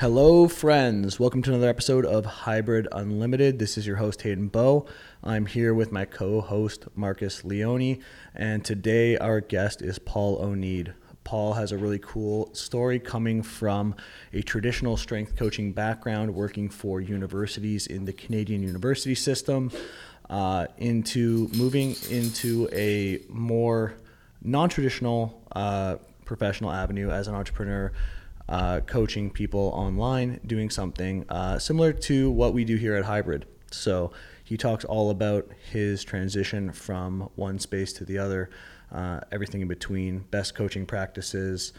Hello, friends. Welcome to another episode of Hybrid Unlimited. This is your host, Hayden Bowe. I'm here with my co host, Marcus Leone, and today our guest is Paul Oneid. Paul has a really cool story coming from a traditional strength coaching background, working for universities in the Canadian university system, uh, into moving into a more non traditional uh, professional avenue as an entrepreneur uh, coaching people online, doing something uh, similar to what we do here at Hybrid. So he talks all about his transition from one space to the other, uh, everything in between, best coaching practices,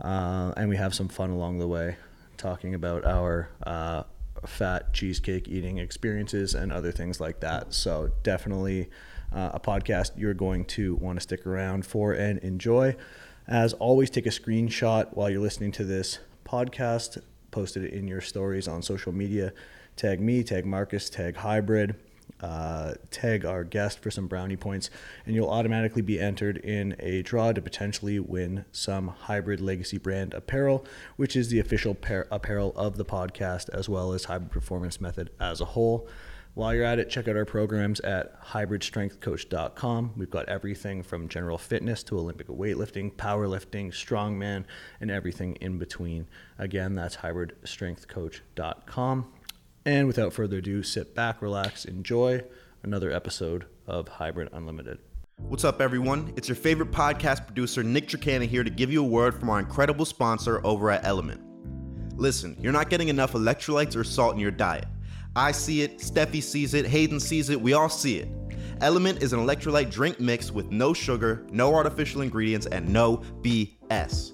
uh, and we have some fun along the way, talking about our uh, fat cheesecake eating experiences and other things like that. So definitely uh, a podcast you're going to want to stick around for and enjoy. As always, take a screenshot while you're listening to this podcast, post it in your stories on social media. Tag me, tag Marcus, tag Hybrid, uh, tag our guest for some brownie points, and you'll automatically be entered in a draw to potentially win some Hybrid Legacy brand apparel, which is the official par- apparel of the podcast, as well as Hybrid Performance Method as a whole. While you're at it, check out our programs at hybridstrengthcoach.com. We've got everything from general fitness to Olympic weightlifting, powerlifting, strongman, and everything in between. Again, that's hybridstrengthcoach.com. And without further ado, sit back, relax, enjoy another episode of Hybrid Unlimited. What's up, everyone? It's your favorite podcast producer, Nick Tricana, here to give you a word from our incredible sponsor over at Element. Listen, you're not getting enough electrolytes or salt in your diet. I see it, Steffi sees it, Hayden sees it, we all see it. Element is an electrolyte drink mix with no sugar, no artificial ingredients, and no BS.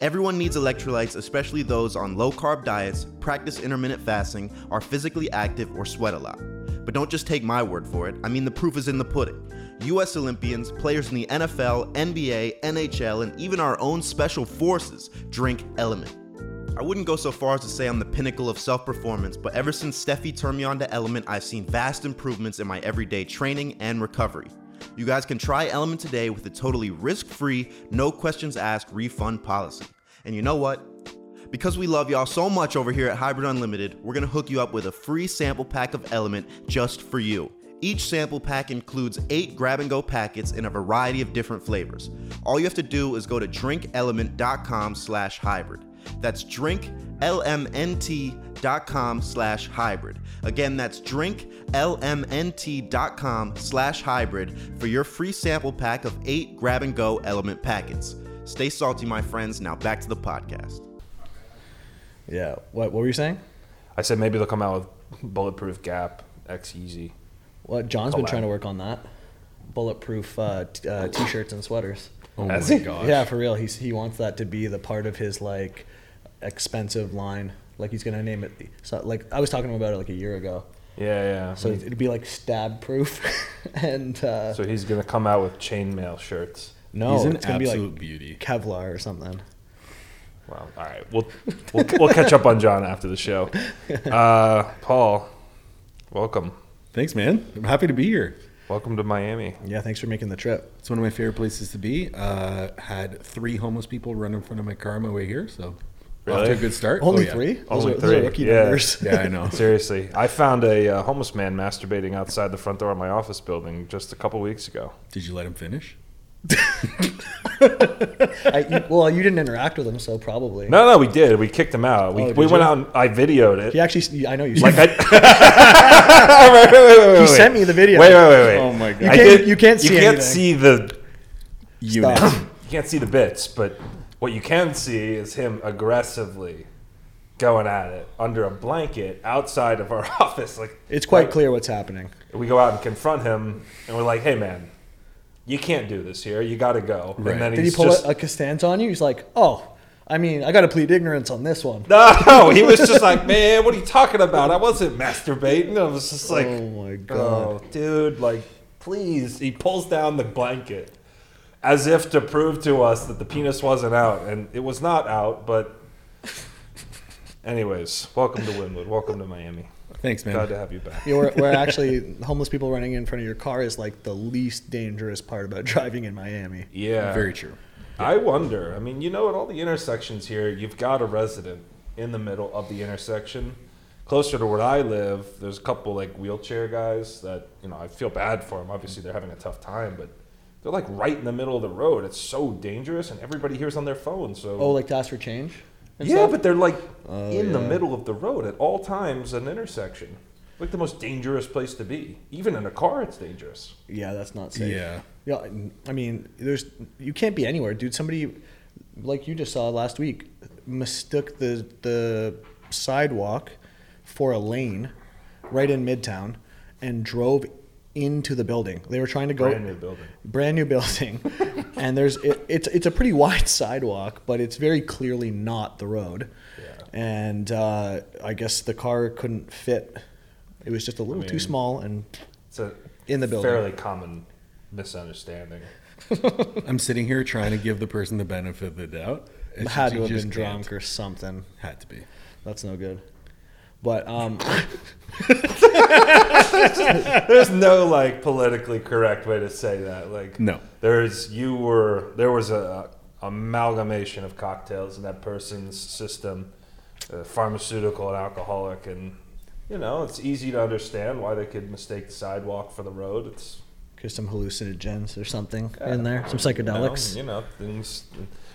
Everyone needs electrolytes, especially those on low carb diets, practice intermittent fasting, are physically active, or sweat a lot. But don't just take my word for it, I mean, the proof is in the pudding. US Olympians, players in the NFL, NBA, NHL, and even our own special forces drink Element. I wouldn't go so far as to say I'm the pinnacle of self performance, but ever since Steffi turned me on to Element, I've seen vast improvements in my everyday training and recovery. You guys can try Element today with a totally risk free, no questions asked refund policy. And you know what? Because we love y'all so much over here at Hybrid Unlimited, we're gonna hook you up with a free sample pack of Element just for you. Each sample pack includes eight grab and go packets in a variety of different flavors. All you have to do is go to drinklmnt.com slash hybrid. That's drinklmnt.com slash hybrid. Again, that's drinklmnt.com slash hybrid for your free sample pack of eight grab and go element packets. Stay salty, my friends. Now back to the podcast. Yeah. What, what were you saying? I said maybe they'll come out with bulletproof Gap X Yeezy. Well, John's been trying to work on that. Bulletproof uh, t- uh, t-shirts and sweaters. Oh Has my he? gosh. Yeah, for real. He's he wants that to be the part of his like expensive line. Like he's gonna name it. So like I was talking to him about it like a year ago. Yeah, yeah. So So, it'd be like stab proof, and uh, so he's gonna come out with chainmail shirts. no, He's an it's gonna be absolute like beauty. Kevlar or something. Wow. All right. We'll we'll, we'll catch up on John after the show. Uh, Paul, welcome. Thanks, man. I'm happy to be here. Welcome to Miami. Yeah, thanks for making the trip. It's one of my favorite places to be. Uh, had three homeless people run in front of my car on my way here, so off Really? to a good start. Only Oh, yeah. three? Those Only are, those are three, rookie yeah. numbers. Yeah, I know. Seriously, I found a uh, homeless man masturbating outside the front door of my office building just a couple weeks ago. Did you let him finish? I, you, well, you didn't interact with him, so probably. No, no, we did. We kicked him out. We, Oh, we did went out and I videoed it. He actually, I know you. Like Like I. wait, wait, wait, wait, he sent me the video. Wait, wait, wait, wait. Oh my God. You can't, did- you can't see You can't anything. see the Unit. You can't see the bits, but what you can see is him aggressively going at it under a blanket outside of our office. Like It's quite right- clear what's happening. We go out and confront him, and we're like, "Hey, man, you can't do this here. You got to go." Right. And then Did he pull just a, a Costanza on you? He's like, oh, I mean, I got to plead ignorance on this one. no, he was just like, "Man, what are you talking about? I wasn't masturbating." I was just like, oh my god. Oh, dude, like, please. He pulls down the blanket as if to prove to us that the penis wasn't out, and it was not out. But, anyways, welcome to Wynwood. Welcome to Miami. Thanks, man. Glad to have you back. We're where, where actually homeless people running in front of your car is like the least dangerous part about driving in Miami. Yeah, Very true. I wonder. I mean, you know, at all the intersections here, you've got a resident in the middle of the intersection. Closer to where I live, there's a couple like wheelchair guys that you know I feel bad for them. Obviously, they're having a tough time, but they're like right in the middle of the road. It's so dangerous, and everybody here's on their phone. So Oh, like to ask for change? yeah, stuff? but they're like Oh, in the middle of the road at all times, an intersection. Like the most dangerous place to be. Even in a car, it's dangerous. yeah, that's not safe. Yeah. Yeah, I mean, there's you can't be anywhere, dude. Somebody, like you just saw last week, mistook the the sidewalk for a lane, right in Midtown, and drove into the building. They were trying to go Brand new building. brand new building, and there's it, it's it's a pretty wide sidewalk, but it's very clearly not the road. Yeah. And uh, I guess the car couldn't fit. It was just a little too mean- small, and It's a In the building. fairly common misunderstanding. I'm sitting here trying to give the person the benefit of the doubt. It's had to have just been can't. drunk or something. Had to be. That's no good. But um, There's no like politically correct way to say that. Like No. there's you were there was a, a amalgamation of cocktails in that person's system, uh, pharmaceutical and alcoholic, and you know it's easy to understand why they could mistake the sidewalk for the road. It's there's some hallucinogens or something in there, some you know, psychedelics. You know, things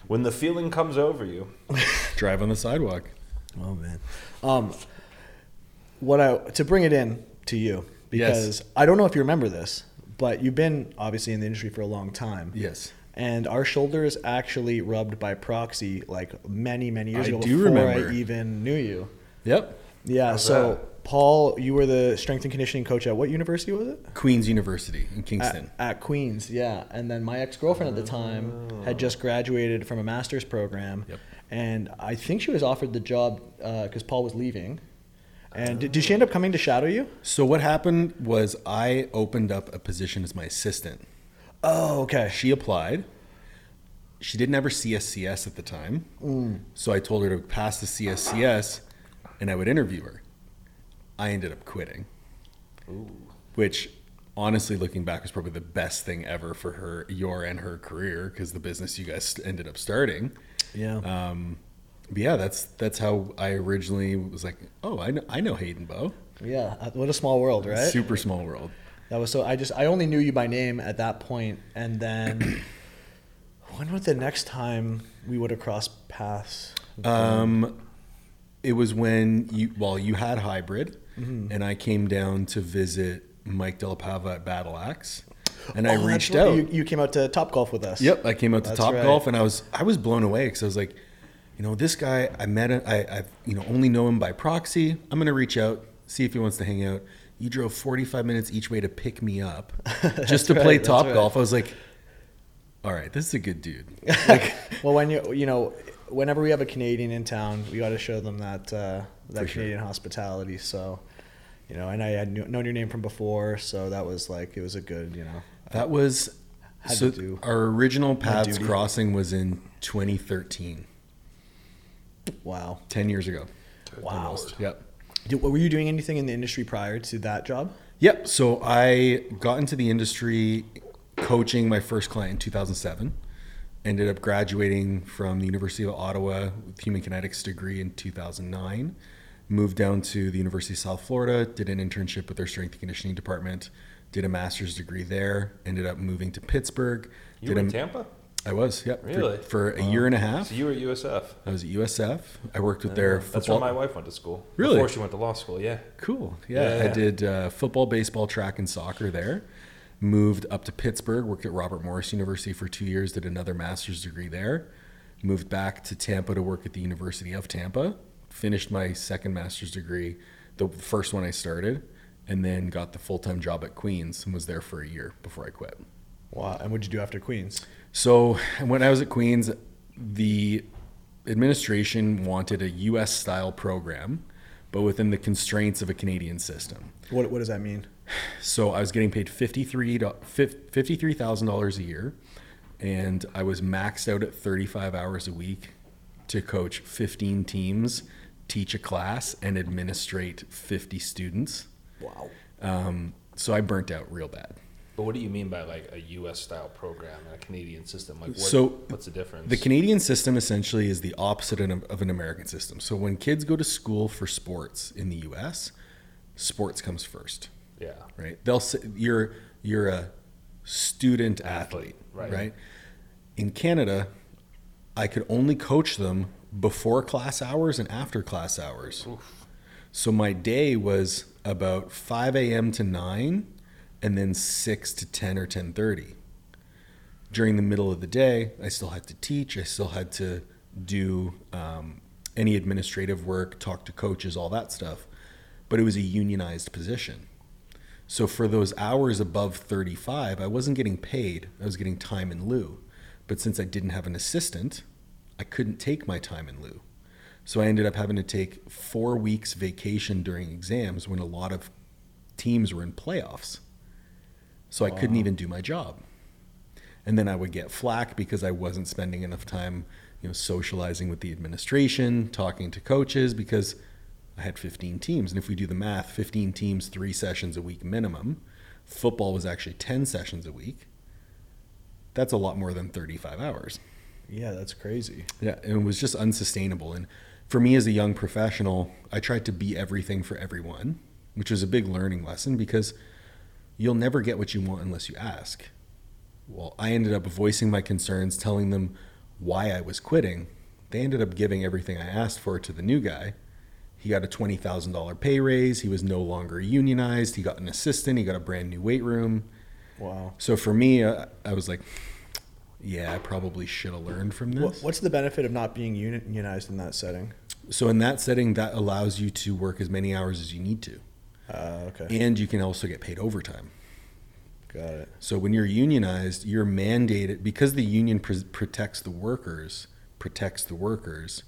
when the feeling comes over you. Drive on the sidewalk. Oh man. Um, what I to bring it in to you because I don't know if you remember this, but you've been obviously in the industry for a long time. Yes. And our shoulders actually rubbed by proxy like many many years I ago do before remember. I even knew you. Yep. Yeah. How's so that? Paul, you were the strength and conditioning coach at what university was it? Queen's University in Kingston. at Queens, yeah. And then my ex girlfriend at the time had oh. just graduated from a master's program. Yep. And I think she was offered the job uh, because Paul was leaving. And did, did she end up coming to shadow you? So what happened was I opened up a position as my assistant. Oh, okay. She applied. She didn't ever CSCS at the time. So I told her to pass the CSCS and I would interview her. I ended up quitting. Which honestly looking back was probably the best thing ever for her your and her career because the business you guys ended up starting. Yeah. Um, yeah, that's that's how I originally was like, oh, I know, I know Hayden Bowe. yeah. uh, What a small world, right? Super small world. That was so. I just I only knew you by name at that point, and then when was the next time we would have crossed paths? Um, it was when you well you had hybrid, Mm-hmm. and I came down to visit Mike Della Pava at Battle Axe, and I Oh, that's reached out. You, you came out to Top Golf with us. Yep, I came out to That's Top right. Golf, and I was I was blown away because I was like, you know, this guy I met him, I I you know only know him by proxy. I'm gonna reach out, see if he wants to hang out. You drove 45 minutes each way to pick me up, just to right, play Top right. Golf. I was like, all right, this is a good dude. well, when you you know, whenever we have a Canadian in town, we got to show them that uh, that For sure. Canadian hospitality. So, you know, and I had knew, known your name from before, so that was like it was a good, you know. That was Had so. to do Our original paths crossing was in 2013, Wow, 10 years ago. wow. Almost. Yep. Did, were you doing anything in the industry prior to that job? Yep. So I got into the industry coaching my first client in 2007. Ended up graduating from the University of Ottawa with human kinetics degree in 2009. Moved down to the University of South Florida, did an internship with their strength and conditioning department, did a master's degree there, ended up moving to Pittsburgh. You did were in a- Tampa? I was, yep. for- Really? For, a year and a half. So you were at USF. I was at USF. I worked with their football. That's where my wife went to school. Really? Before she went to law school, yeah. Cool. Yeah, I did uh, football, baseball, track, and soccer there. Moved up to Pittsburgh, worked at Robert Morris University for two years, did another master's degree there. Moved back to Tampa to work at the University of Tampa. Finished my second master's degree, the first one I started, and then got the full time job at Queens and was there for a year before I quit. Wow. And what'd you do after Queens? So when I was at Queens, the administration wanted a U.S. style program, but within the constraints of a Canadian system. What What does that mean? So I was getting paid fifty-three fifty-three thousand dollars a year, and I was maxed out at thirty-five hours a week to coach fifteen teams, teach a class, and administrate fifty students. Wow. Um, so I burnt out real bad. But what do you mean by like a U.S. style program and a Canadian system? Like, what, So, what's the difference? The Canadian system essentially is the opposite of of an American system. So when kids go to school for sports in the U.S., sports comes first, yeah, right? They'll say you're you're a student athlete, right. right? In Canada, I could only coach them before class hours and after class hours. So my day was about 5 a.m. to 9 and then 6 to 10 or 10:30. During the middle of the day, I still had to teach. I still had to do um, any administrative work, talk to coaches, all that stuff. But it was a unionized position. So for those hours above 35, I wasn't getting paid. I was getting time in lieu. But since I didn't have an assistant, I couldn't take my time in lieu. So I ended up having to take four weeks vacation during exams when a lot of teams were in playoffs. So I couldn't even do my job. And then I would get flack because I wasn't spending enough time, you know, socializing with the administration, talking to coaches because I had 15 teams. And if we do the math, 15 teams, three sessions a week minimum. Football was actually 10 sessions a week. That's a lot more than 35 hours. Yeah, that's crazy. Yeah, and it was just unsustainable. And for me as a young professional, I tried to be everything for everyone, which was a big learning lesson because you'll never get what you want unless you ask. Well, I ended up voicing my concerns, telling them why I was quitting. They ended up giving everything I asked for to the new guy. He got a $20,000 pay raise. He was no longer unionized. He got an assistant. He got a brand new weight room. Wow. So for me, uh, I was like, yeah, I probably should have learned from this. What's the benefit of not being unionized in that setting? So in that setting, that allows you to work as many hours as you need to, Uh, okay. and you can also get paid overtime. Got it. So when you're unionized, you're mandated because the union pr- protects the workers, protects the workers.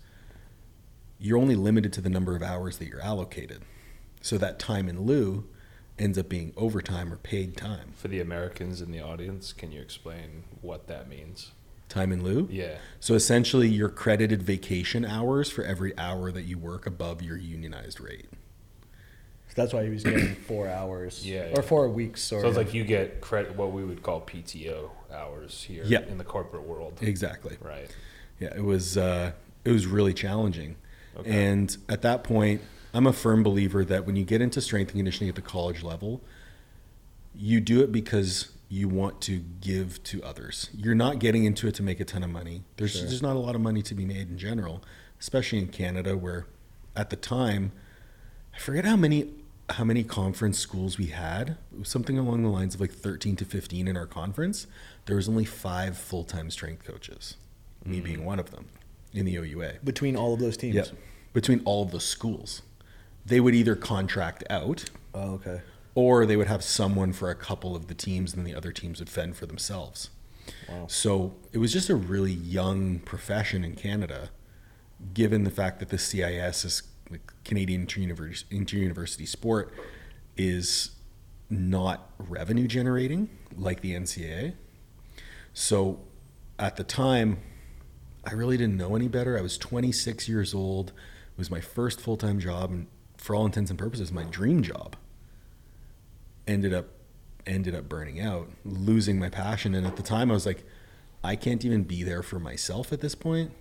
You're only limited to the number of hours that you're allocated. So that time in lieu ends up being overtime or paid time. For the Americans in the audience, can you explain what that means? Time in lieu. Yeah. So essentially, you're credited vacation hours for every hour that you work above your unionized rate. That's why he was getting four hours. Yeah, Or four weeks. Sorry. So it's like you get credit, what we would call PTO hours here Yeah. in the corporate world. Exactly. Right. Yeah, it was uh, it was really challenging. Okay. And at that point, I'm a firm believer that when you get into strength and conditioning at the college level, you do it because you want to give to others. You're not getting into it to make a ton of money. There's Sure. there's not a lot of money to be made in general, especially in Canada where at the time I forget how many how many conference schools we had. It was something along the lines of like 13 to 15 in our conference. There was only 5 full-time strength coaches, me mm. being one of them in the OUA. between all of those teams. Yep. Between all of the schools. They would either contract out Oh, okay. or they would have someone for a couple of the teams and the other teams would fend for themselves. Wow. So it was just a really young profession in Canada, given the fact that the CIS is like Canadian Inter-University, Inter-University Sport is not revenue generating like the NCAA. So at the time, I really didn't know any better. I was 26 years old. It was my first full time job, and for all intents and purposes, my dream job. Ended up ended up burning out, losing my passion. And at the time, I was like, I can't even be there for myself at this point.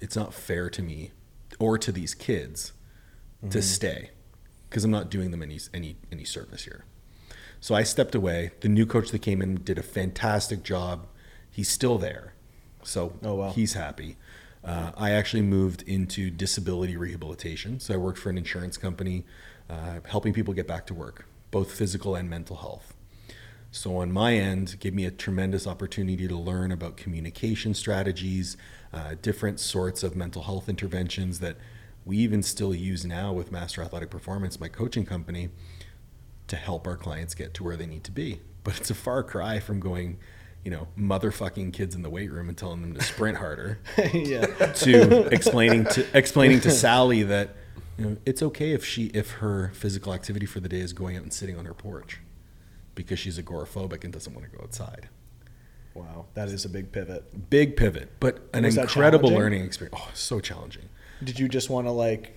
It's not fair to me or to these kids to stay because I'm not doing them any any any service here. So I stepped away. The new coach that came in did a fantastic job. He's still there, so Oh, wow. he's happy. Uh, I actually moved into disability rehabilitation. So I worked for an insurance company, uh, helping people get back to work, both physical and mental health. So on my end, gave me a tremendous opportunity to learn about communication strategies, uh, different sorts of mental health interventions that we even still use now with Master Athletic Performance, my coaching company, to help our clients get to where they need to be. But it's a far cry from going, you know, motherfucking kids in the weight room and telling them to sprint harder yeah. to explaining to explaining to Sally that you know it's okay if she if her physical activity for the day is going out and sitting on her porch because she's agoraphobic and doesn't want to go outside. Wow. That is a big pivot. Big pivot, but an incredible learning experience. Oh, so challenging. Did you just want to like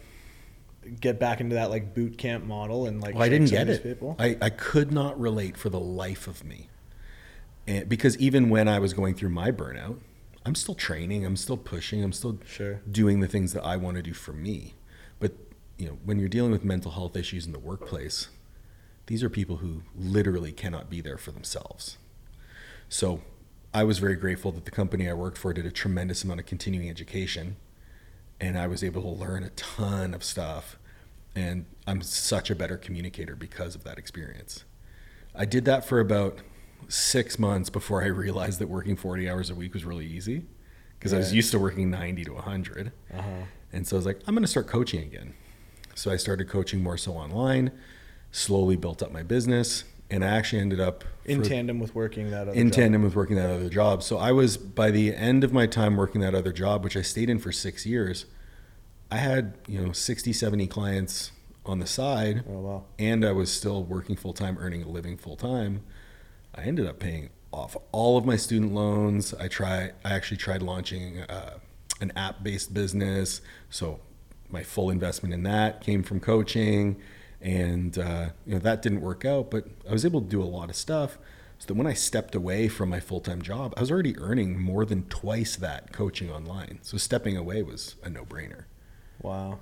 get back into that like boot camp model and like? Well, I didn't get it. People? I, I could not relate for the life of me. And because even when I was going through my burnout, I'm still training, I'm still pushing, I'm still Sure. doing the things that I want to do for me. But you know, when you're dealing with mental health issues in the workplace, these are people who literally cannot be there for themselves. So I was very grateful that the company I worked for did a tremendous amount of continuing education and I was able to learn a ton of stuff. And I'm such a better communicator because of that experience. I did that for about six months before I realized that working 40 hours a week was really easy because I was used to working 90 to 100. Uh-huh. And so I was like, I'm going to start coaching again. So I started coaching more so online, slowly built up my business, and I actually ended up In for- tandem with working that other in job. tandem with working that other job. So I was by the end of my time working that other job, which I stayed in for six years, I had you know 60, 70 clients on the side, Oh wow. and I was still working full time, earning a living full time. I ended up paying off all of my student loans. I try. I actually tried launching uh, an app based business. So my full investment in that came from coaching, and uh, you know that didn't work out. But I was able to do a lot of stuff. So that when I stepped away from my full time job, I was already earning more than twice that coaching online. So stepping away was a no brainer. Wow.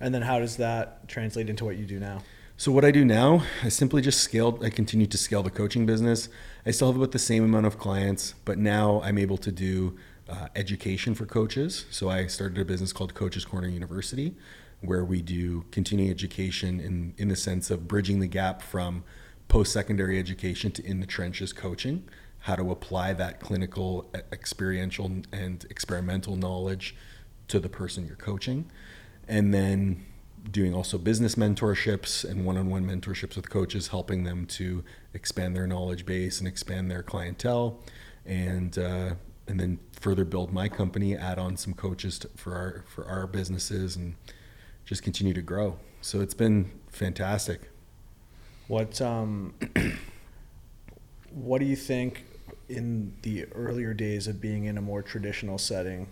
And then how does that translate into what you do now? So what I do now, I simply just scaled. I continue to scale the coaching business. I still have about the same amount of clients, but now I'm able to do uh, education for coaches. So I started a business called Coaches Corner University, where we do continuing education in in the sense of bridging the gap from post-secondary education to in the trenches coaching, how to apply that clinical, experiential, and experimental knowledge to the person you're coaching, and then doing also business mentorships and one-on-one mentorships with coaches, helping them to expand their knowledge base and expand their clientele, and uh, and then further build my company, add on some coaches to, for our for our businesses, and just continue to grow. So it's been fantastic. What um what do you think in the earlier days of being in a more traditional setting?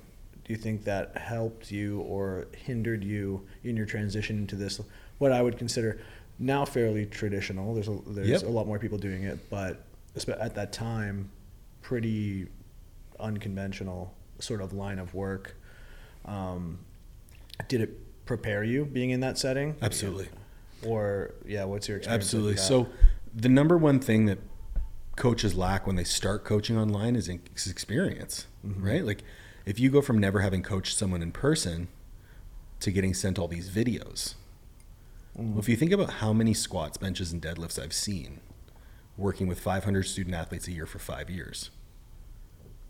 Do you think that helped you or hindered you in your transition into this what I would consider now fairly traditional? There's a, there's Yep. a lot more people doing it, but at that time pretty unconventional sort of line of work. Um, did it prepare you being in that setting? Absolutely. Or yeah, what's your experience? Absolutely. So, the number one thing that coaches lack when they start coaching online is ex- experience, mm-hmm. right? Like, if you go from never having coached someone in person to getting sent all these videos, mm-hmm. well, if you think about how many squats, benches, and deadlifts I've seen working with 500 student athletes a year for five years,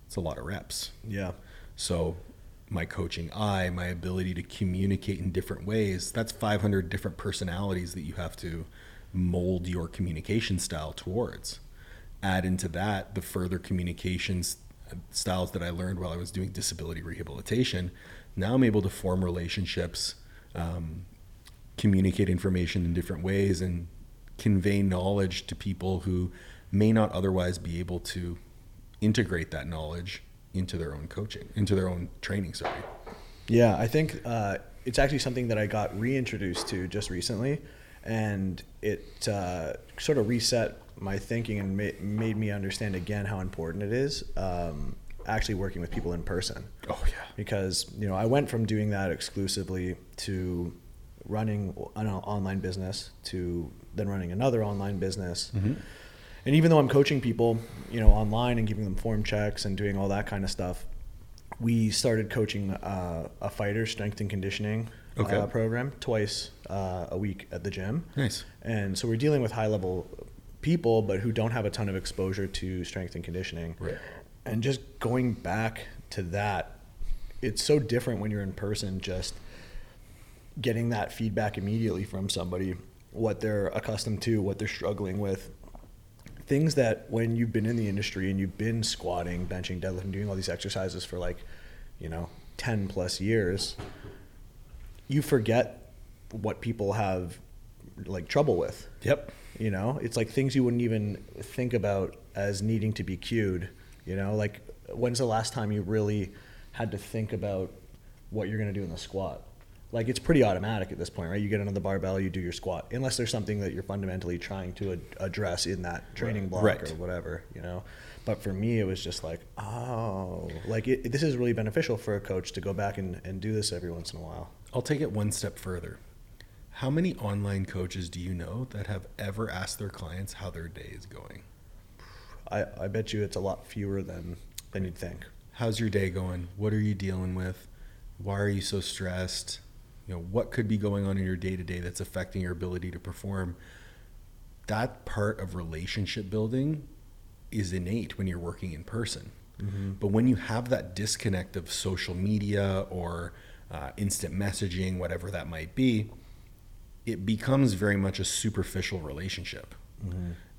it's a lot of reps. yeah, So, my coaching eye, my ability to communicate in different ways, that's 500 different personalities that you have to mold your communication style towards. Add into that the further communications styles that I learned while I was doing disability rehabilitation. Now I'm able to form relationships, um, communicate information in different ways, and convey knowledge to people who may not otherwise be able to integrate that knowledge into their own coaching, into their own training. Sorry. yeah. I think uh, it's actually something that I got reintroduced to just recently, and it uh, sort of reset my thinking and ma- made me understand again how important it is um, actually working with people in person. Oh yeah. because you know I went from doing that exclusively to running an online business to then running another online business. And even though I'm coaching people, you know, online and giving them form checks and doing all that kind of stuff, we started coaching uh, a fighter strength and conditioning Okay. uh, program twice uh, a week at the gym. Nice. And so we're dealing with high level people, but who don't have a ton of exposure to strength and conditioning. Right. And just going back to that, it's so different when you're in person, just getting that feedback immediately from somebody, what they're accustomed to, what they're struggling with. Things that when you've been in the industry and you've been squatting, benching, deadlifting, doing all these exercises for like, you know, 10 plus years, you forget what people have like trouble with. Yep. You know, it's like things you wouldn't even think about as needing to be cued. You know, like when's the last time you really had to think about what you're going to do in the squat? Like it's pretty automatic at this point, right? You get another barbell, you do your squat, unless there's something that you're fundamentally trying to ad- address in that training block Right. or whatever, you know. But for me, it was just like, oh, like it, this is really beneficial for a coach to go back and, and do this every once in a while. I'll take it one step further. How many online coaches do you know that have ever asked their clients how their day is going? I, I bet you it's a lot fewer than than you'd think. How's your day going? What are you dealing with? Why are you so stressed? You know, what could be going on in your day to day that's affecting your ability to perform? That part of relationship building is innate when you're working in person. But when you have that disconnect of social media or uh, instant messaging, whatever that might be, it becomes very much a superficial relationship.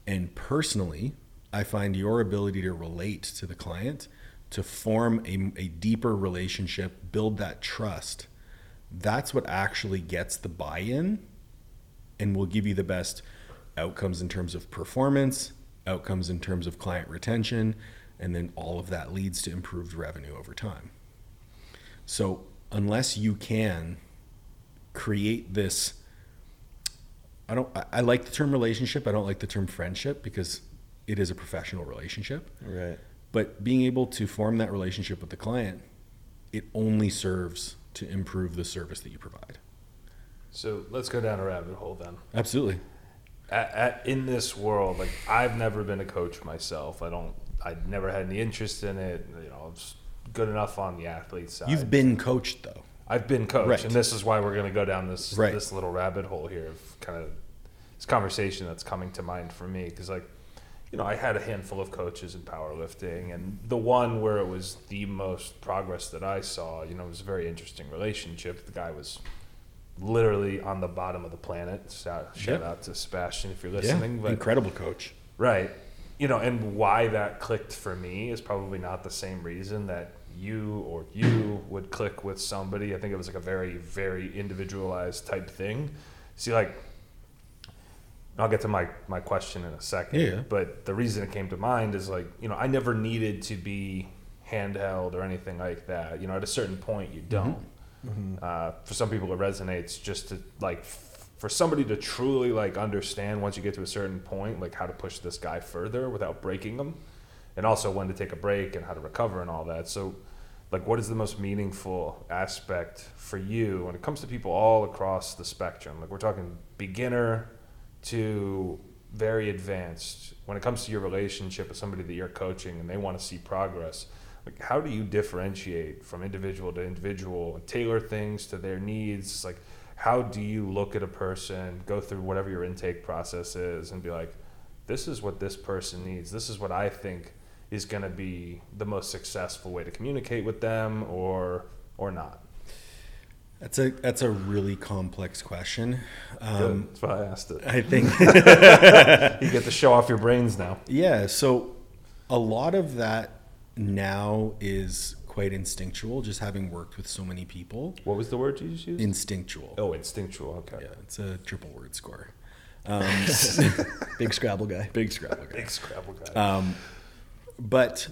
And personally, I find your ability to relate to the client, to form a, a deeper relationship, build that trust, that's what actually gets the buy in and will give you the best outcomes in terms of performance, outcomes in terms of client retention, and then all of that leads to improved revenue over time. So, unless you can create this I don't I- I like the term relationship, I don't like the term friendship because it is a professional relationship. Right. But being able to form that relationship with the client, it only serves to improve the service that you provide. So let's go down a rabbit hole then. Absolutely. At, at, in this world, like I've never been a coach myself. I don't. I never had any interest in it. You know, I was good enough on the athlete side. You've been coached though. I've been coached, Right. and this is why we're going to go down this Right. this little rabbit hole here of kind of this conversation that's coming to mind for me because like you know I had a handful of coaches in powerlifting, and the one where it was the most progress that I saw, you know, it was a very interesting relationship. The guy was literally on the bottom of the planet. Shout, shout Yeah. out to Sebastian if you're listening. but incredible coach. Right. You know, and why that clicked for me is probably not the same reason that you or you would click with somebody. I think it was like a very, very individualized type thing. See, like, I'll get to my, my question in a second. Yeah. But the reason it came to mind is like, you know, I never needed to be handheld or anything like that. You know, at a certain point, you don't. Uh, for some people, it resonates just to like f- for somebody to truly like understand once you get to a certain point, like how to push this guy further without breaking him, and also when to take a break and how to recover and all that. So, like, what is the most meaningful aspect for you when it comes to people all across the spectrum? Like, we're talking beginner to very advanced. When it comes to your relationship with somebody that you're coaching and they want to see progress, like how do you differentiate from individual to individual and tailor things to their needs? Like, how do you look at a person, go through whatever your intake process is, and be like, this is what this person needs. This is what I think is going to be the most successful way to communicate with them, or or not. That's a that's a really complex question. Um, That's why I asked it. I think You get to show off your brains now. Yeah, so a lot of that now is quite instinctual, just having worked with so many people. What was the word you just used? Instinctual. oh, instinctual. Okay. Yeah, it's a triple word score. Um, Big Scrabble guy. big Scrabble guy. Big Scrabble guy. Um, but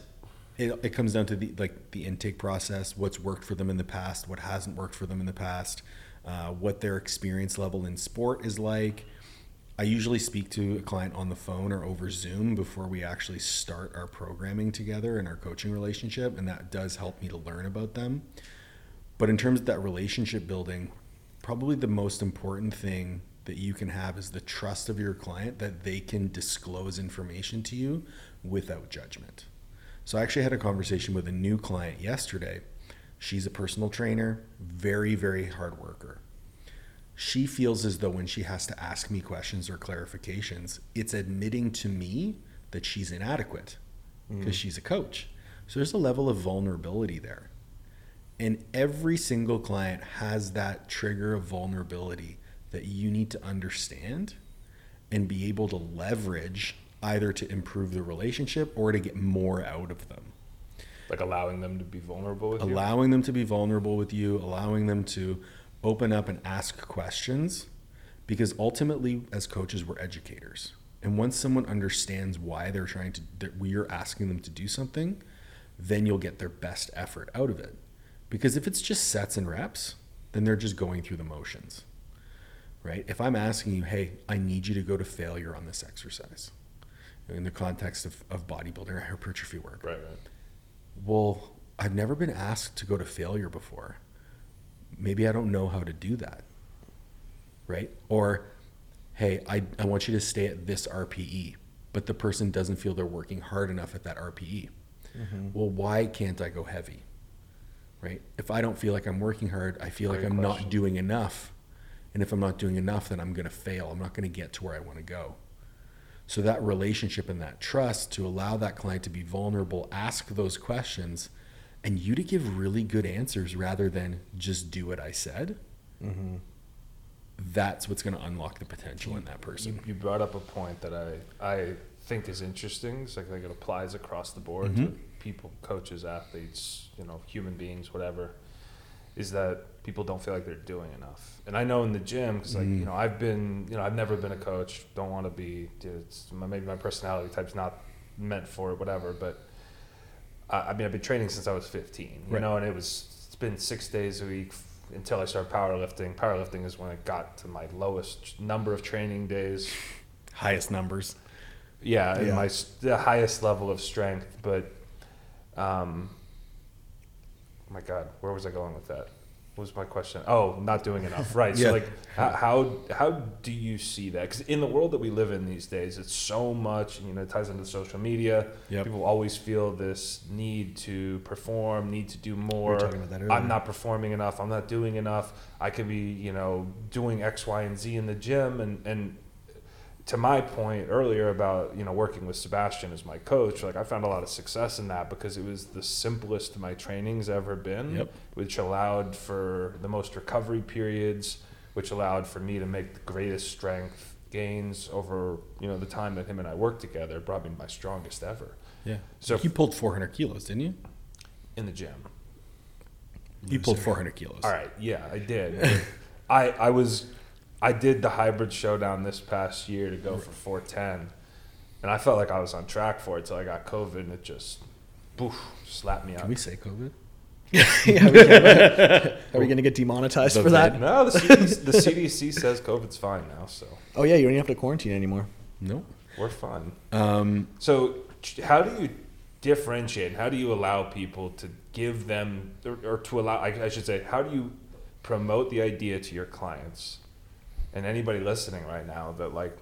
it, it comes down to the like the intake process, what's worked for them in the past, what hasn't worked for them in the past, uh, what their experience level in sport is like. I usually speak to a client on the phone or over Zoom before we actually start our programming together and our coaching relationship, and that does help me to learn about them. But in terms of that relationship building, probably the most important thing that you can have is the trust of your client that they can disclose information to you without judgment. So I actually had a conversation with a new client yesterday. She's a personal trainer, very, very hard worker. She feels as though when she has to ask me questions or clarifications, it's admitting to me that she's inadequate mm. because she's a coach. So there's a level of vulnerability there. And every single client has that trigger of vulnerability that you need to understand and be able to leverage either to improve the relationship or to get more out of them. like allowing them to be vulnerable with you. Allowing them to be vulnerable with you, allowing them to open up and ask questions because ultimately as coaches we're educators. And once someone understands why they're trying to that we are asking them to do something, then you'll get their best effort out of it. Because if it's just sets and reps, then they're just going through the motions. Right? If I'm asking you, hey, I need you to go to failure on this exercise in the context of, of bodybuilding or hypertrophy work. Right, right. Well, I've never been asked to go to failure before. Maybe I don't know how to do that. Right? Or, hey, I, I want you to stay at this RPE, but the person doesn't feel they're working hard enough at that RPE. Mm-hmm. Well, why can't I go heavy? Right? If I don't feel like I'm working hard, I feel like I'm question. not doing enough. And if I'm not doing enough, then I'm going to fail. I'm not going to get to where I want to go. So that relationship and that trust to allow that client to be vulnerable, ask those questions, and you to give really good answers rather than just do what I said. That's what's going to unlock the potential in that You, person. you brought up a point that I I think is interesting. It's like, like it applies across the board Mm-hmm. to people, coaches, athletes, you know, human beings, whatever. Is that people don't feel like they're doing enough? And I know in the gym, because like Mm. you know, I've been, you know, I've never been a coach. Don't want to be. Dude, my- maybe my personality type's not meant for it, whatever. But I, I mean, I've been training since I was 15. You Right. know, and it was it's been six days a week until I started powerlifting. Powerlifting is when I got to my lowest number of training days. Highest numbers. Yeah, Yeah. my the highest level of strength. But, um, oh my God, where was I going with that? What was my question? Oh, not doing enough. Right. Yeah. So like, how, how how do you see that? Because in the world that we live in these days, it's so much. You know, it ties into social media. Yep. People always feel this need to perform, need to do more. We talking about that earlier. I'm not performing enough. I'm not doing enough. I could be, you know, doing X, Y, and Z in the gym, and and to my point earlier about you know working with Sebastian as my coach, like I found a lot of success in that because it was the simplest my training's ever been, Yep. which allowed for the most recovery periods, which allowed for me to make the greatest strength gains over you know the time that him and I worked together. Me my strongest ever Yeah. So- So you pulled 400 kilos, didn't you? in the gym. You pulled 400 kilos. All right, yeah, I did. I I was I did the hybrid showdown this past year to go for 410, and I felt like I was on track for it till I got COVID, and it just, poof, slapped me out. Can we say COVID? yeah, we can. Are we going to get demonetized The for that? no, the CDC, the CDC says COVID's fine now, so Oh yeah, you don't even have to quarantine anymore. No. we're fine. Um, So, how do you differentiate? How do you allow people to give them, or, or to allow, I, I should say, how do you promote the idea to your clients and anybody listening right now that, like,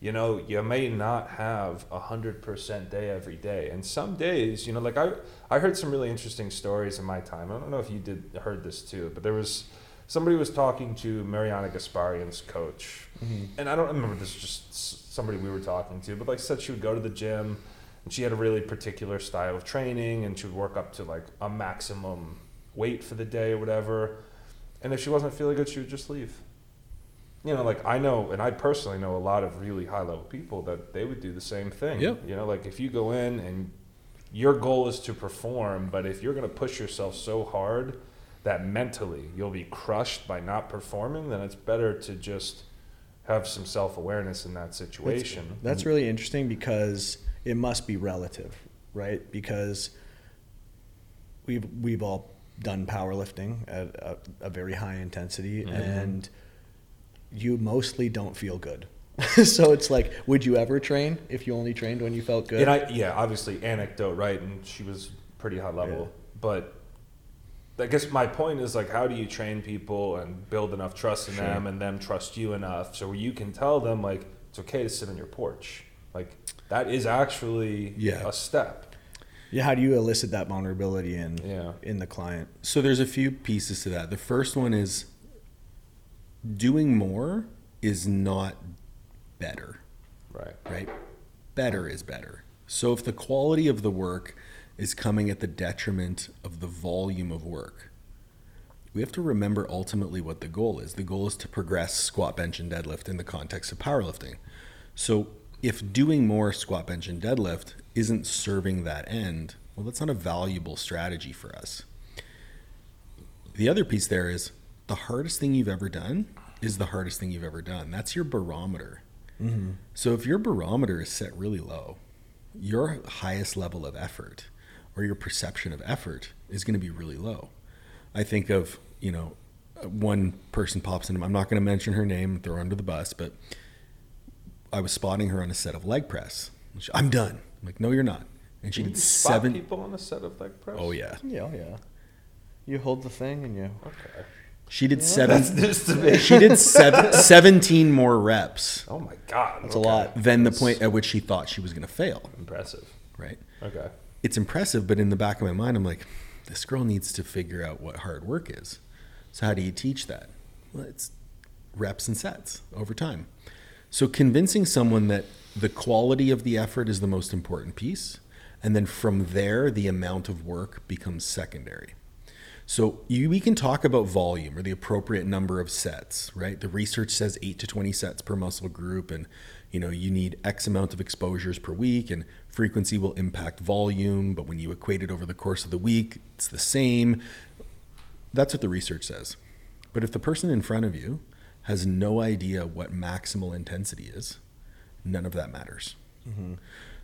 you know, you may not have a hundred percent day every day, and some days, you know, like I, I heard some really interesting stories in my time. I don't know if you did heard this too, but there was somebody was talking to Marianna Gasparyan's coach, mm-hmm. and I don't remember this was just somebody we were talking to, but like said she would go to the gym, and she had a really particular style of training, and she would work up to like a maximum weight for the day or whatever, and if she wasn't feeling good, she would just leave. You know, like I know, and I personally know a lot of really high level people that they would do the same thing. Yeah. You know, like if you go in and your goal is to perform, but if you're going to push yourself so hard that mentally you'll be crushed by not performing, then it's better to just have some self awareness in that situation. That's really interesting because it must be relative, right? Because we've we've all done powerlifting at a, a very high intensity, mm-hmm. and you mostly don't feel good. so it's like, would you ever train if you only trained when you felt good? And I, yeah, obviously anecdote, right? And she was pretty high level, Yeah. but I guess my point is like, how do you train people and build enough trust in Sure. them, and them trust you enough so you can tell them like it's okay to sit on your porch, like that is actually Yeah. a step. yeah, how do you elicit that vulnerability in Yeah. in the client? So there's a few pieces to that. The first one is doing more is not better, Right. right? Better is better. So if the quality of the work is coming at the detriment of the volume of work, we have to remember ultimately what the goal is. The goal is to progress squat, bench, and deadlift in the context of powerlifting. So if doing more squat, bench, and deadlift isn't serving that end, well, that's not a valuable strategy for us. The other piece there is the hardest thing you've ever done is the hardest thing you've ever done. That's your barometer. Mm-hmm. So if your barometer is set really low, your highest level of effort or your perception of effort is going to be really low. I think of, you know, one person pops in. I'm not going to mention her name, throw her under the bus, but I was spotting her on a set of leg press. She, I'm done. I'm like, no, you're not. And she Can did you spot seven. people on a set of leg press. Oh yeah, Yeah, oh, yeah. You hold the thing and you. Okay. She did seven. That's news to me. She did seven, 17 more reps Oh my god. That's a lot. than the point at which she thought she was going to fail. Impressive. Right. Okay. It's impressive, but in the back of my mind, I'm like, this girl needs to figure out what hard work is. So how do you teach that? Well, it's reps and sets over time. So convincing someone that the quality of the effort is the most important piece, and then from there, the amount of work becomes secondary. So you, we can talk about volume or the appropriate number of sets, right? The research says eight to twenty sets per muscle group, and you know you need X amount of exposures per week, and frequency will impact volume. But when you equate it over the course of the week, it's the same. That's what the research says. But if the person in front of you has no idea what maximal intensity is, none of that matters. Mm-hmm.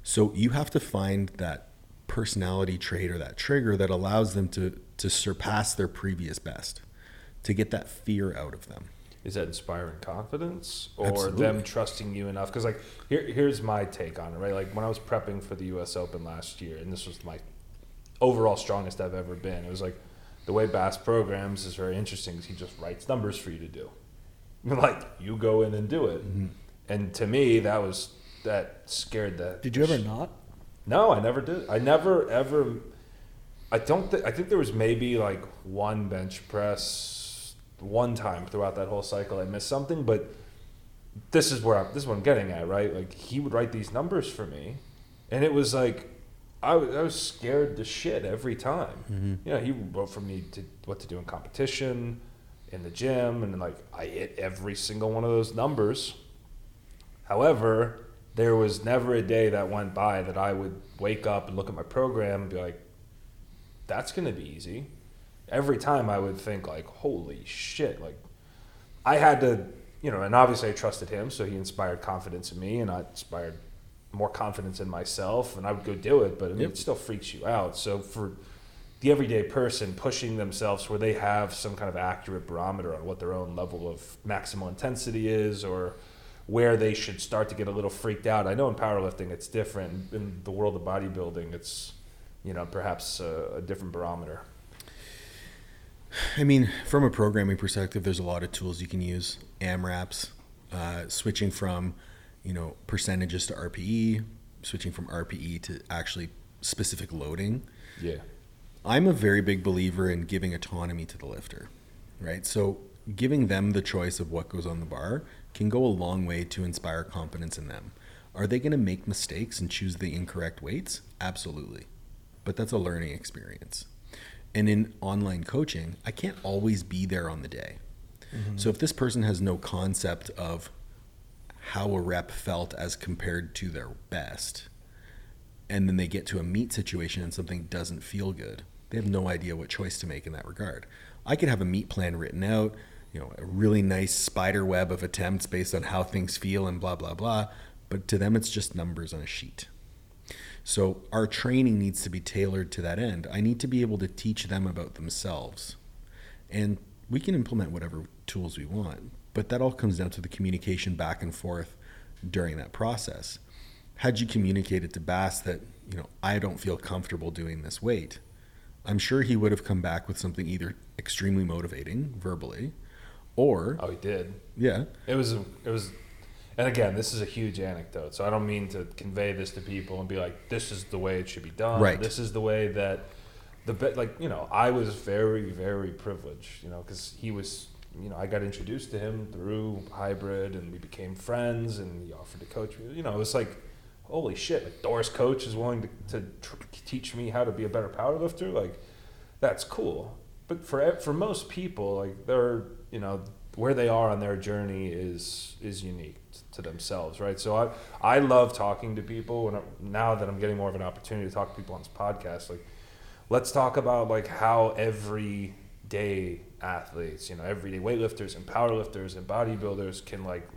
So you have to find that personality trait or that trigger that allows them to to surpass their previous best, to get that fear out of them. Is that inspiring confidence or Absolutely. them trusting you enough? Because like here, here's my take on it. Right, like when I was prepping for the U.S. Open last year, and this was my overall strongest I've ever been. It was like the way Bass programs is very interesting. Because he just writes numbers for you to do. Like you go in and do it, mm-hmm. and to me that was that scared the. Did you ever not? No, I never did. I never ever. I don't think. I think there was maybe like one bench press one time throughout that whole cycle. I missed something, but this is where I'm, this is what I'm getting at, right? Like he would write these numbers for me, and it was like I was, scared to shit every time. Mm-hmm. You know, he wrote for me to what to do in competition, in the gym, and like I hit every single one of those numbers. However, there was never a day that went by that I would wake up and look at my program and be like, that's going to be easy. Every time I would think like, holy shit, like I had to, you know, and obviously I trusted him, so he inspired confidence in me and I inspired more confidence in myself and I would go do it, but I mean, Yep. it still freaks you out. So for the everyday person pushing themselves where they have some kind of accurate barometer on what their own level of maximal intensity is or where they should start to get a little freaked out. I know in powerlifting it's different. In the world of bodybuilding, it's you know perhaps a, a different barometer. I mean, from a programming perspective, there's a lot of tools you can use. AMRAPs, uh, switching from, you know, percentages to RPE, switching from RPE to actually specific loading. Yeah. I'm a very big believer in giving autonomy to the lifter, right? So giving them the choice of what goes on the bar can go a long way to inspire confidence in them. Are they going to make mistakes and choose the incorrect weights? Absolutely. But that's a learning experience. And in online coaching, I can't always be there on the day. Mm-hmm. So if this person has no concept of how a rep felt as compared to their best, and then they get to a meet situation and something doesn't feel good, they have no idea what choice to make in that regard. I could have a meet plan written out, you know, a really nice spider web of attempts based on how things feel and blah blah blah, but to them it's just numbers on a sheet. So our training needs to be tailored to that end. I need to be able to teach them about themselves. And we can implement whatever tools we want, but that all comes down to the communication back and forth during that process. Had you communicated to Bass that, you know, I don't feel comfortable doing this weight, I'm sure he would have come back with something either extremely motivating verbally or, Oh, he did. yeah, It was. It was. And again, this is a huge anecdote, so I don't mean to convey this to people and be like, "This is the way it should be done." Right. This is the way that the be- like you know I was very very privileged, you know, because he was you know I got introduced to him through hybrid and we became friends and he offered to coach me. You know, it was like holy shit, like Doris Coach is willing to, to tr- teach me how to be a better powerlifter. Like that's cool. But for for most people, like they're you know where they are on their journey is is unique to themselves, right? So I I love talking to people, and now that I'm getting more of an opportunity to talk to people on this podcast, like let's talk about like how everyday athletes, you know, everyday weightlifters and powerlifters and bodybuilders can like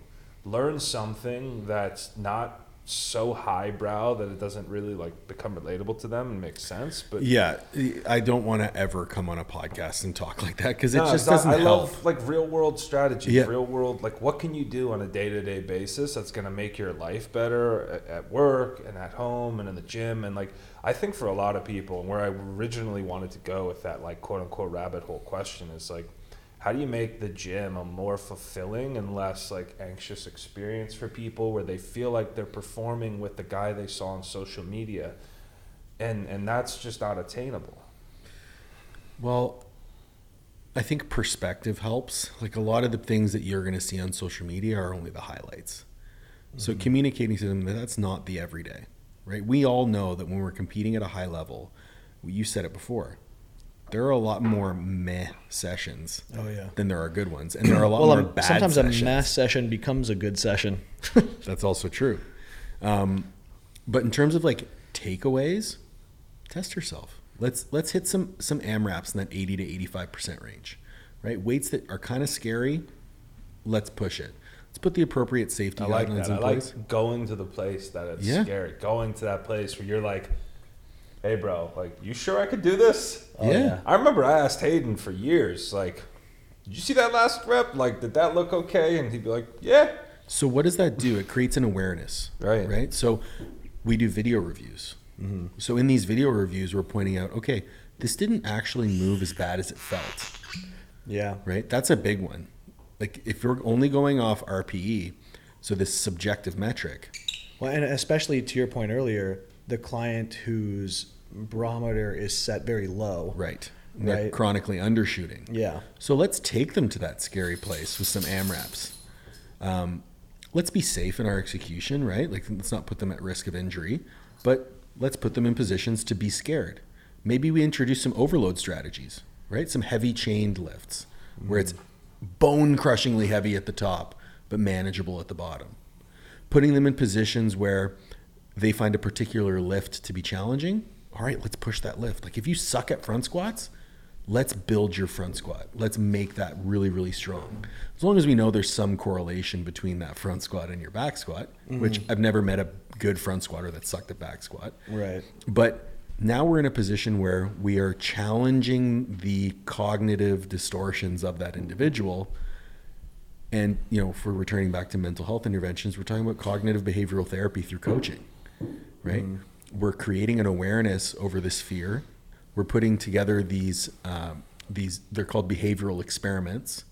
learn something that's not so highbrow that it doesn't really like become relatable to them and make sense. But Yeah, I don't want to ever come on a podcast and talk like that because it No, just not- doesn't I help. love like real world strategy, Yeah. real world like what can you do on a day to day basis that's going to make your life better at, at work and at home and in the gym and like I think for a lot of people and where I originally wanted to go with that like quote unquote rabbit hole question is like how do you make the gym a more fulfilling and less like anxious experience for people where they feel like they're performing with the guy they saw on social media and and that's just not attainable Well, I think perspective helps. Like a lot of the things that you're going to see on social media are only the highlights. So Mm-hmm. communicating to them that that's not the everyday, right? We all know that when we're competing at a high level, you said it before, there are a lot more meh sessions Oh, yeah. than there are good ones, and there are a lot Well, more um, bad sometimes sessions. a mass session becomes a good session. That's also true. Um, but in terms of like takeaways, test yourself. Let's let's hit some some AMRAPs in that 80 to 85 percent range, right? Weights that are kind of scary. Let's push it. Let's put the appropriate safety I like guidelines that. I in like going to the place that it's Yeah. scary. Going to that place where you're like, "Hey, bro, like, you sure I could do this?" Oh, yeah. yeah. I remember I asked Hayden for years, like, "Did you see that last rep? Like, did that look okay?" And he'd be like, "Yeah." So what does that do? It creates an awareness, Right. Right. So we do video reviews. Mm-hmm. So in these video reviews, we're pointing out, okay, this didn't actually move as bad as it felt. Yeah. right? That's a big one. Like if you're only going off RPE, so this subjective metric, Well, and especially to your point earlier, the client whose barometer is set very low. right? They're Right. chronically undershooting. Yeah. So let's take them to that scary place with some AMRAPs. Um, let's be safe in our execution, right? Like let's not put them at risk of injury, but let's put them in positions to be scared. Maybe we introduce some overload strategies, right? Some heavy chained lifts where it's bone crushingly heavy at the top, but manageable at the bottom. Putting them in positions where they find a particular lift to be challenging. All right, let's push that lift. Like if you suck at front squats, let's build your front squat. Let's make that really, really strong. As long as we know there's some correlation between that front squat and your back squat, mm-hmm. which I've never met a good front squatter that sucked at back squat. Right. But now we're in a position where we are challenging the cognitive distortions of that individual. And, you know, if we're returning back to mental health interventions, we're talking about cognitive behavioral therapy through coaching, right? We're creating an awareness over this fear. We're putting together these, um, these, they're called behavioral experiments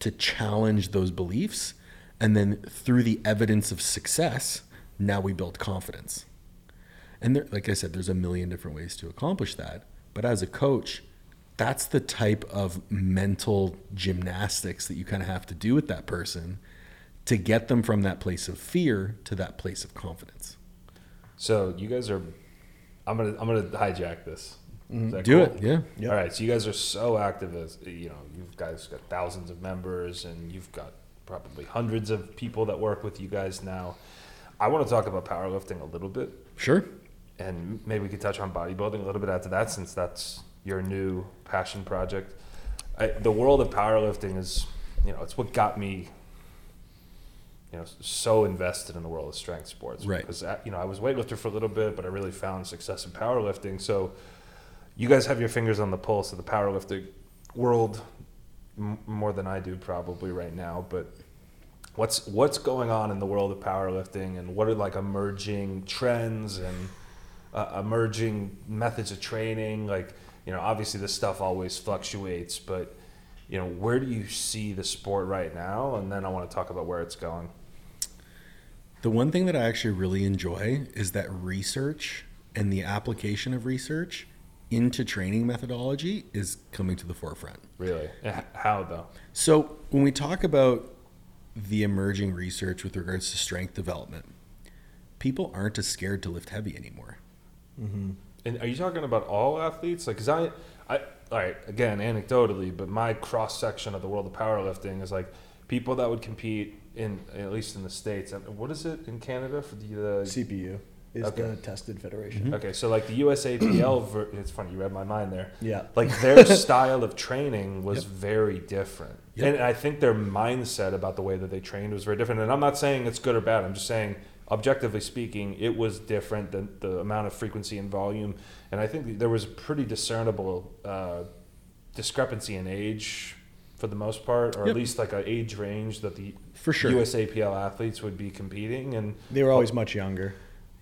to challenge those beliefs. And then through the evidence of success, now we build confidence. And there, like I said, there's a million different ways to accomplish that. But as a coach, that's the type of mental gymnastics that you kind of have to do with that person to get them from that place of fear to that place of confidence. So you guys are, I'm gonna I'm gonna hijack this. Mm-hmm. Do cool? it, yeah. Yep. All right. So you guys are so active as you know, you guys got thousands of members, and you've got probably hundreds of people that work with you guys now. I want to talk about powerlifting a little bit, Sure. and maybe we could touch on bodybuilding a little bit after that, since that's your new passion project. I, the world of powerlifting is, you know, it's what got me, you know, so invested in the world of strength sports. Right. Because uh, you know, I was weightlifter for a little bit, but I really found success in powerlifting. So, you guys have your fingers on the pulse of the powerlifting world m- more than I do probably right now. But what's what's going on in the world of powerlifting, and what are like emerging trends and uh, emerging methods of training? Like, you know, obviously this stuff always fluctuates, but you know, where do you see the sport right now? And then I want to talk about where it's going. The one thing that I actually really enjoy is that research and the application of research into training methodology is coming to the forefront. Really, how though? So, when we talk about the emerging research with regards to strength development, people aren't as scared to lift heavy anymore. Mm-hmm. And are you talking about all athletes? Like, cause I, I, all right, again, anecdotally, but my cross section of the world of powerlifting is like people that would compete in, at least in the states. What is it in Canada for the? Uh, CPU is Okay. the tested federation. okay, so like the USAPL. ver- it's funny you read my mind there. Yeah. Like their style of training was very different, Yep. and I think their mindset about the way that they trained was very different. And I'm not saying it's good or bad. I'm just saying objectively speaking, it was different than the amount of frequency and volume, and I think there was a pretty discernible uh, discrepancy in age for the most part, or Yep. at least like an age range that the For sure. USAPL athletes would be competing, and They were always much younger.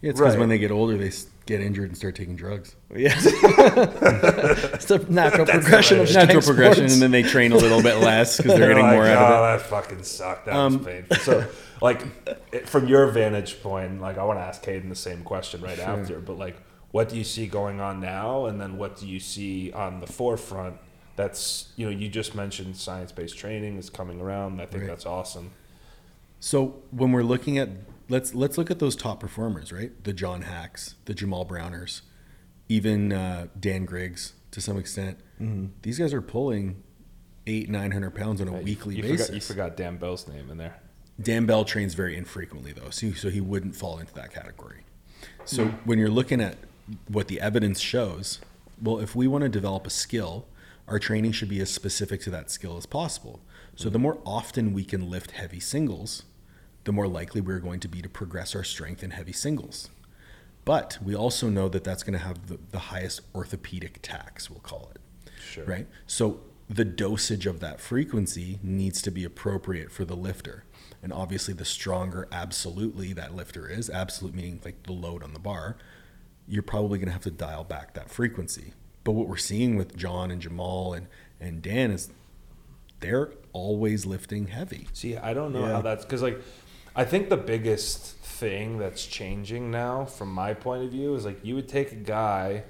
Yeah, it's because Right. when they get older, they get injured and start taking drugs. Yeah. it's the natural progression right. strength Natural progression, sports. and then they train a little bit less because they're They're getting like, more oh, of it. that fucking sucked. That Um, was painful. So, like, it, from your vantage point, like, I want to ask Hayden the same question right after. But like, what do you see going on now, and then what do you see on the forefront? That's you know, you just mentioned science-based training is coming around. I think Right. that's awesome. So when we're looking at let's let's look at those top performers, right? The John Haacks, the Jamal Browners, even uh, Dan Griggs to some extent. These guys are pulling eight nine hundred pounds on a Yeah, weekly you, basis. Forgot, you forgot Dan Bell's name in there. Dan Bell trains very infrequently though, so, so he wouldn't fall into that category. So when you're looking at what the evidence shows, well, if we want to develop a skill, our training should be as specific to that skill as possible. So the more often we can lift heavy singles, the more likely we're going to be to progress our strength in heavy singles. But we also know that that's going to have the, the highest orthopedic tax, we'll call it Sure. right? So the dosage of that frequency needs to be appropriate for the lifter. And obviously, the stronger absolutely that lifter is, absolute meaning like the load on the bar, you're probably going to have to dial back that frequency. But what we're seeing with John and Jamal and, and Dan is they're always lifting heavy. See, I don't know Yeah. how that's because like I think the biggest thing that's changing now, from my point of view, is like you would take a guy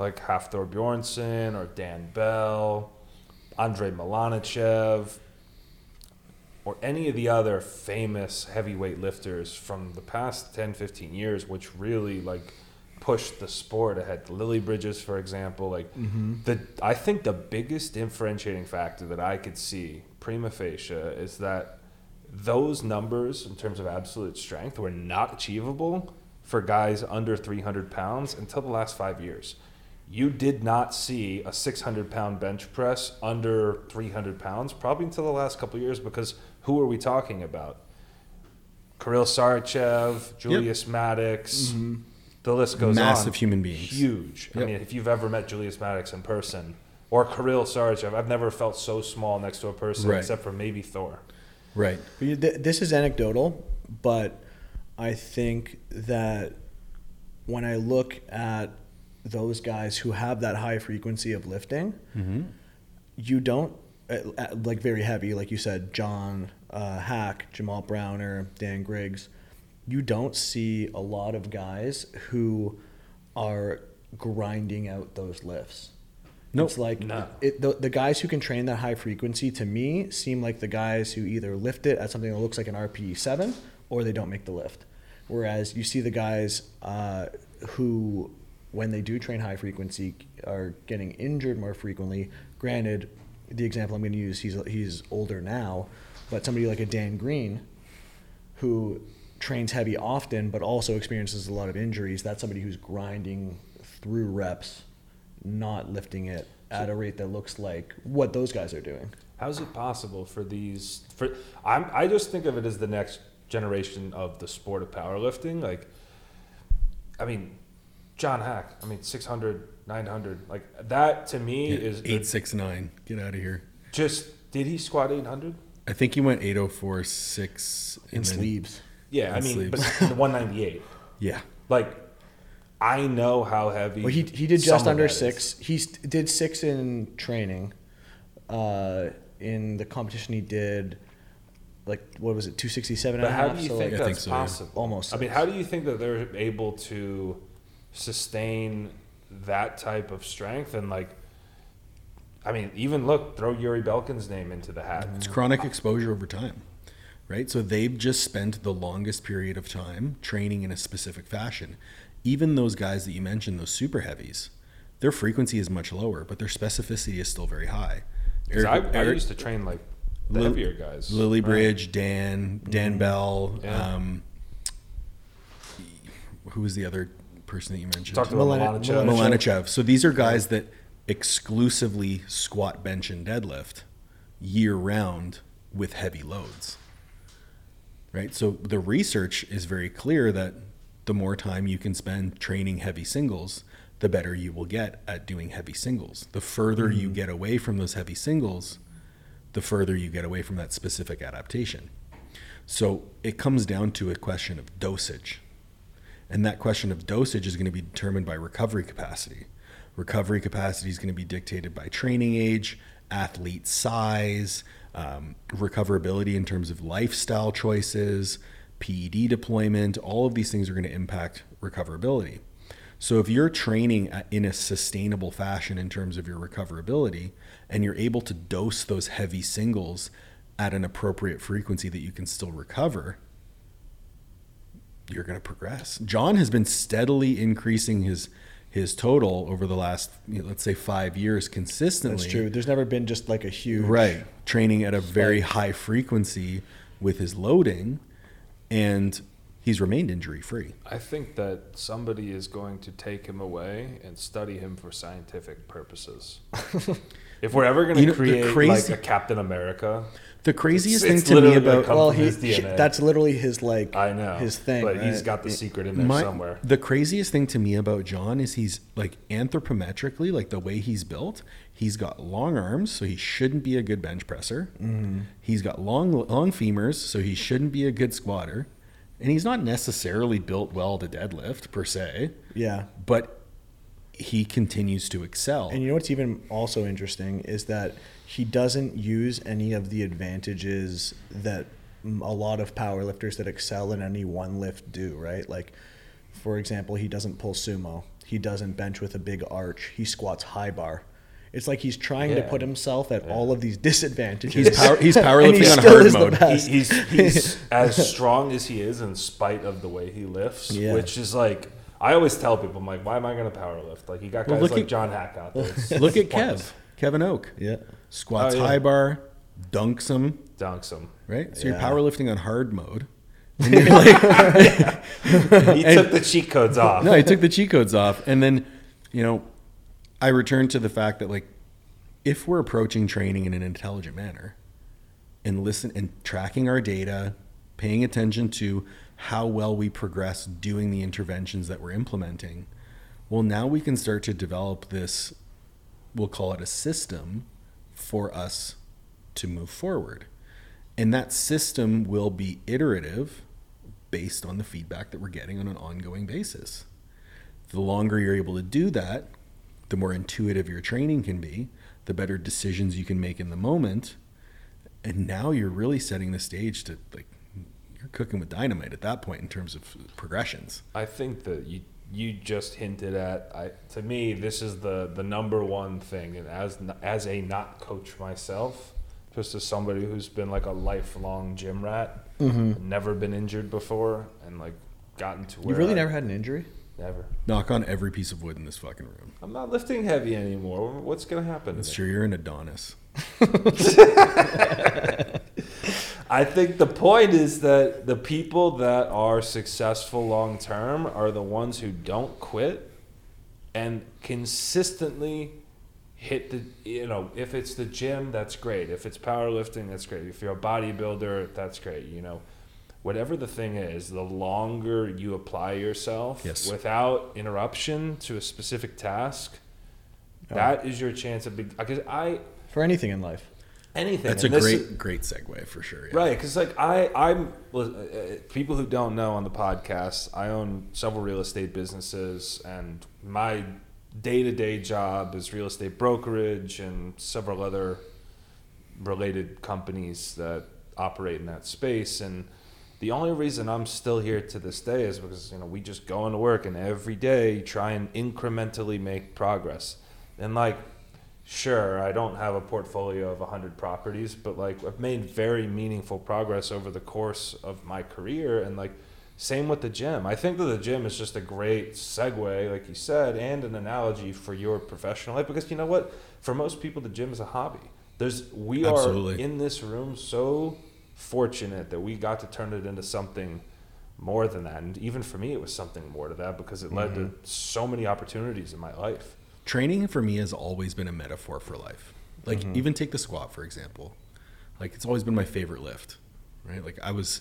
like Hafthor Bjornsson or Dan Bell, Andrey Malanichev, or any of the other famous heavyweight lifters from the past 10, 15 years, which really like pushed the sport ahead. Lilliebridges, for example, like mm-hmm. the I think the biggest differentiating factor that I could see prima facie is that those numbers in terms of absolute strength were not achievable for guys under 300 pounds until the last five years. You did not see a 600 pound bench press under 300 pounds probably until the last couple of years because who are we talking about? Kirill Sarychev, Julius Maddox, mm-hmm. The list goes on. Massive human beings. Huge. I mean, if you've ever met Julius Maddox in person or Kirill Sarychev, I've never felt so small next to a person Right. except for maybe Thor. Right. But you- th- This is anecdotal, but I think that when I look at those guys who have that high frequency of lifting, you don't uh, uh, like very heavy, like you said, John uh, Haack, Jamal Browner, Dan Griggs. You don't see a lot of guys who are grinding out those lifts. Nope. It's like No. it, the, the guys who can train that high frequency to me seem like the guys who either lift it at something that looks like an RPE seven or they don't make the lift. Whereas you see the guys uh, who, when they do train high frequency, are getting injured more frequently. Granted, the example I'm going to use, he's he's older now, but somebody like a Dan Green, who trains heavy often but also experiences a lot of injuries. That's somebody who's grinding through reps, not lifting it at a rate that looks like what those guys are doing. How's it possible for these? For I'm, I just think of it as the next generation of the sport of powerlifting. Like, I mean, John Haack. I mean, 600, 900. Like that to me is the- Eight six nine. Get out of here. just. Did he squat 800? I think he went eight oh four six In sleeves. Yeah, I mean, but the 198. Yeah. Like, I know how heavy. Well, he, he did just under that is. six. He did six in training. Uh, in the competition, he did like what was it, two sixty seven and But how do you so think like, I that's think so, yeah. possible? Almost I mean, how do you think that they're able to sustain that type of strength and like? I mean, even look, throw Yuri Belkin's name into the hat. It's chronic exposure over time, right? So they've just spent the longest period of time training in a specific fashion. Even those guys that you mentioned, those super heavies, their frequency is much lower, but their specificity is still very high. 'Cause I, I Eric- used to train like the Lil- heavier guys. Lily right? Bridge, Dan, Dan Bell. Yeah. Um, who was the other person that you mentioned? Talked about Milana- Malanichev. Malanichev. So these are guys that exclusively squat, bench, and deadlift year round with heavy loads. Right? So the research is very clear that the more time you can spend training heavy singles, the better you will get at doing heavy singles. The further you mm-hmm. get away from those heavy singles, the further you get away from that specific adaptation. So it comes down to a question of dosage. And that question of dosage is going to be determined by recovery capacity. Recovery capacity is going to be dictated by training age, athlete size, um, recoverability in terms of lifestyle choices, PED deployment. All of these things are going to impact recoverability. So if you're training in a sustainable fashion in terms of your recoverability and you're able to dose those heavy singles at an appropriate frequency that you can still recover, you're going to progress. John has been steadily increasing his his total over the last you know, let's say 5 years consistently. That's true. There's never been just like a huge Right. Training at a very high frequency with his loading and he's remained injury free. I think that somebody is going to take him away and study him for scientific purposes. if we're ever going to You know, create crazy- like a Captain America, The craziest It's- thing it's to me about Well, he, his he- DNA. that's literally his like I know his thing. but he's got the secret in there My- somewhere. The craziest thing to me about John is he's like anthropometrically, like the way he's built, he's got long arms, so he shouldn't be a good bench presser. Mm-hmm. He's got long long femurs, so he shouldn't be a good squatter. And he's not necessarily built well to deadlift per se, Yeah. but he continues to excel. And you know what's even also interesting is that he doesn't use any of the advantages that a lot of powerlifters that excel in any one lift do, right? Like, for example, he doesn't pull sumo. He doesn't bench with a big arch. He squats high bar. It's like he's trying to put himself at all of these disadvantages. He's power- he's And powerlifting he on still hard mode. He, he's he's as strong as he is in spite of the way he lifts, Yeah. which is like I always tell people, I'm like, why am I going to powerlift? Like you got Well, guys look like at- John Haack out there. It's- Look it's at Kev, pointless. Kevin Oak. yeah. Squats Oh, yeah. high bar, dunks him, Dunks him. right? So Yeah. you're powerlifting on hard mode. And you're like, he took the cheat codes off. no, he took the cheat codes off, and then, you know, I returned to the fact that like, if we're approaching training in an intelligent manner, and listen and tracking our data, paying attention to how well we progress doing the interventions that we're implementing, well, now we can start to develop this. We'll call it a system for us to move forward, and that system will be iterative based on the feedback that we're getting on an ongoing basis. The longer you're able to do that, the more intuitive your training can be, the better decisions you can make in the moment. And now you're really setting the stage to like you're cooking with dynamite at that point in terms of progressions. I think that you you just hinted at. I to me, this is the the number one thing, and as as a not coach myself, just as somebody who's been like a lifelong gym rat, mm-hmm. never been injured before, and like gotten to where You've really I- never had an injury? never. Knock on every piece of wood in this fucking room. I'm not lifting heavy anymore. What's gonna happen? That's to me? sure you're an Adonis. I think the point is that the people that are successful long term are the ones who don't quit and consistently hit the you know if it's the gym that's great if it's powerlifting that's great if you're a bodybuilder that's great you know whatever the thing is the longer you apply yourself Yes. without interruption to a specific task oh. that is your chance of big because i For anything in life. Anything That's a and this great is- great segue for sure. yeah. Right, because like I, I'm uh, people who don't know on the podcast, I own several real estate businesses, and my day-to-day job is real estate brokerage and several other related companies that operate in that space. And the only reason I'm still here to this day is because you know we just go into work and every day try and incrementally make progress. And like sure i don't have a portfolio of 100 properties but like i've made very meaningful progress over the course of my career and like same with the gym. I think that the gym is just a great segue like you said and an analogy for your professional life because you know what? For most people the gym is a hobby. There's we Absolutely. are in this room so fortunate that we got to turn it into something more than that and even for me it was something more to that because it led to mm-hmm. so many opportunities in my life training for me has always been a metaphor for life. Like Mm-hmm. even take the squat for example. Like it's always been my favorite lift, right? Like I was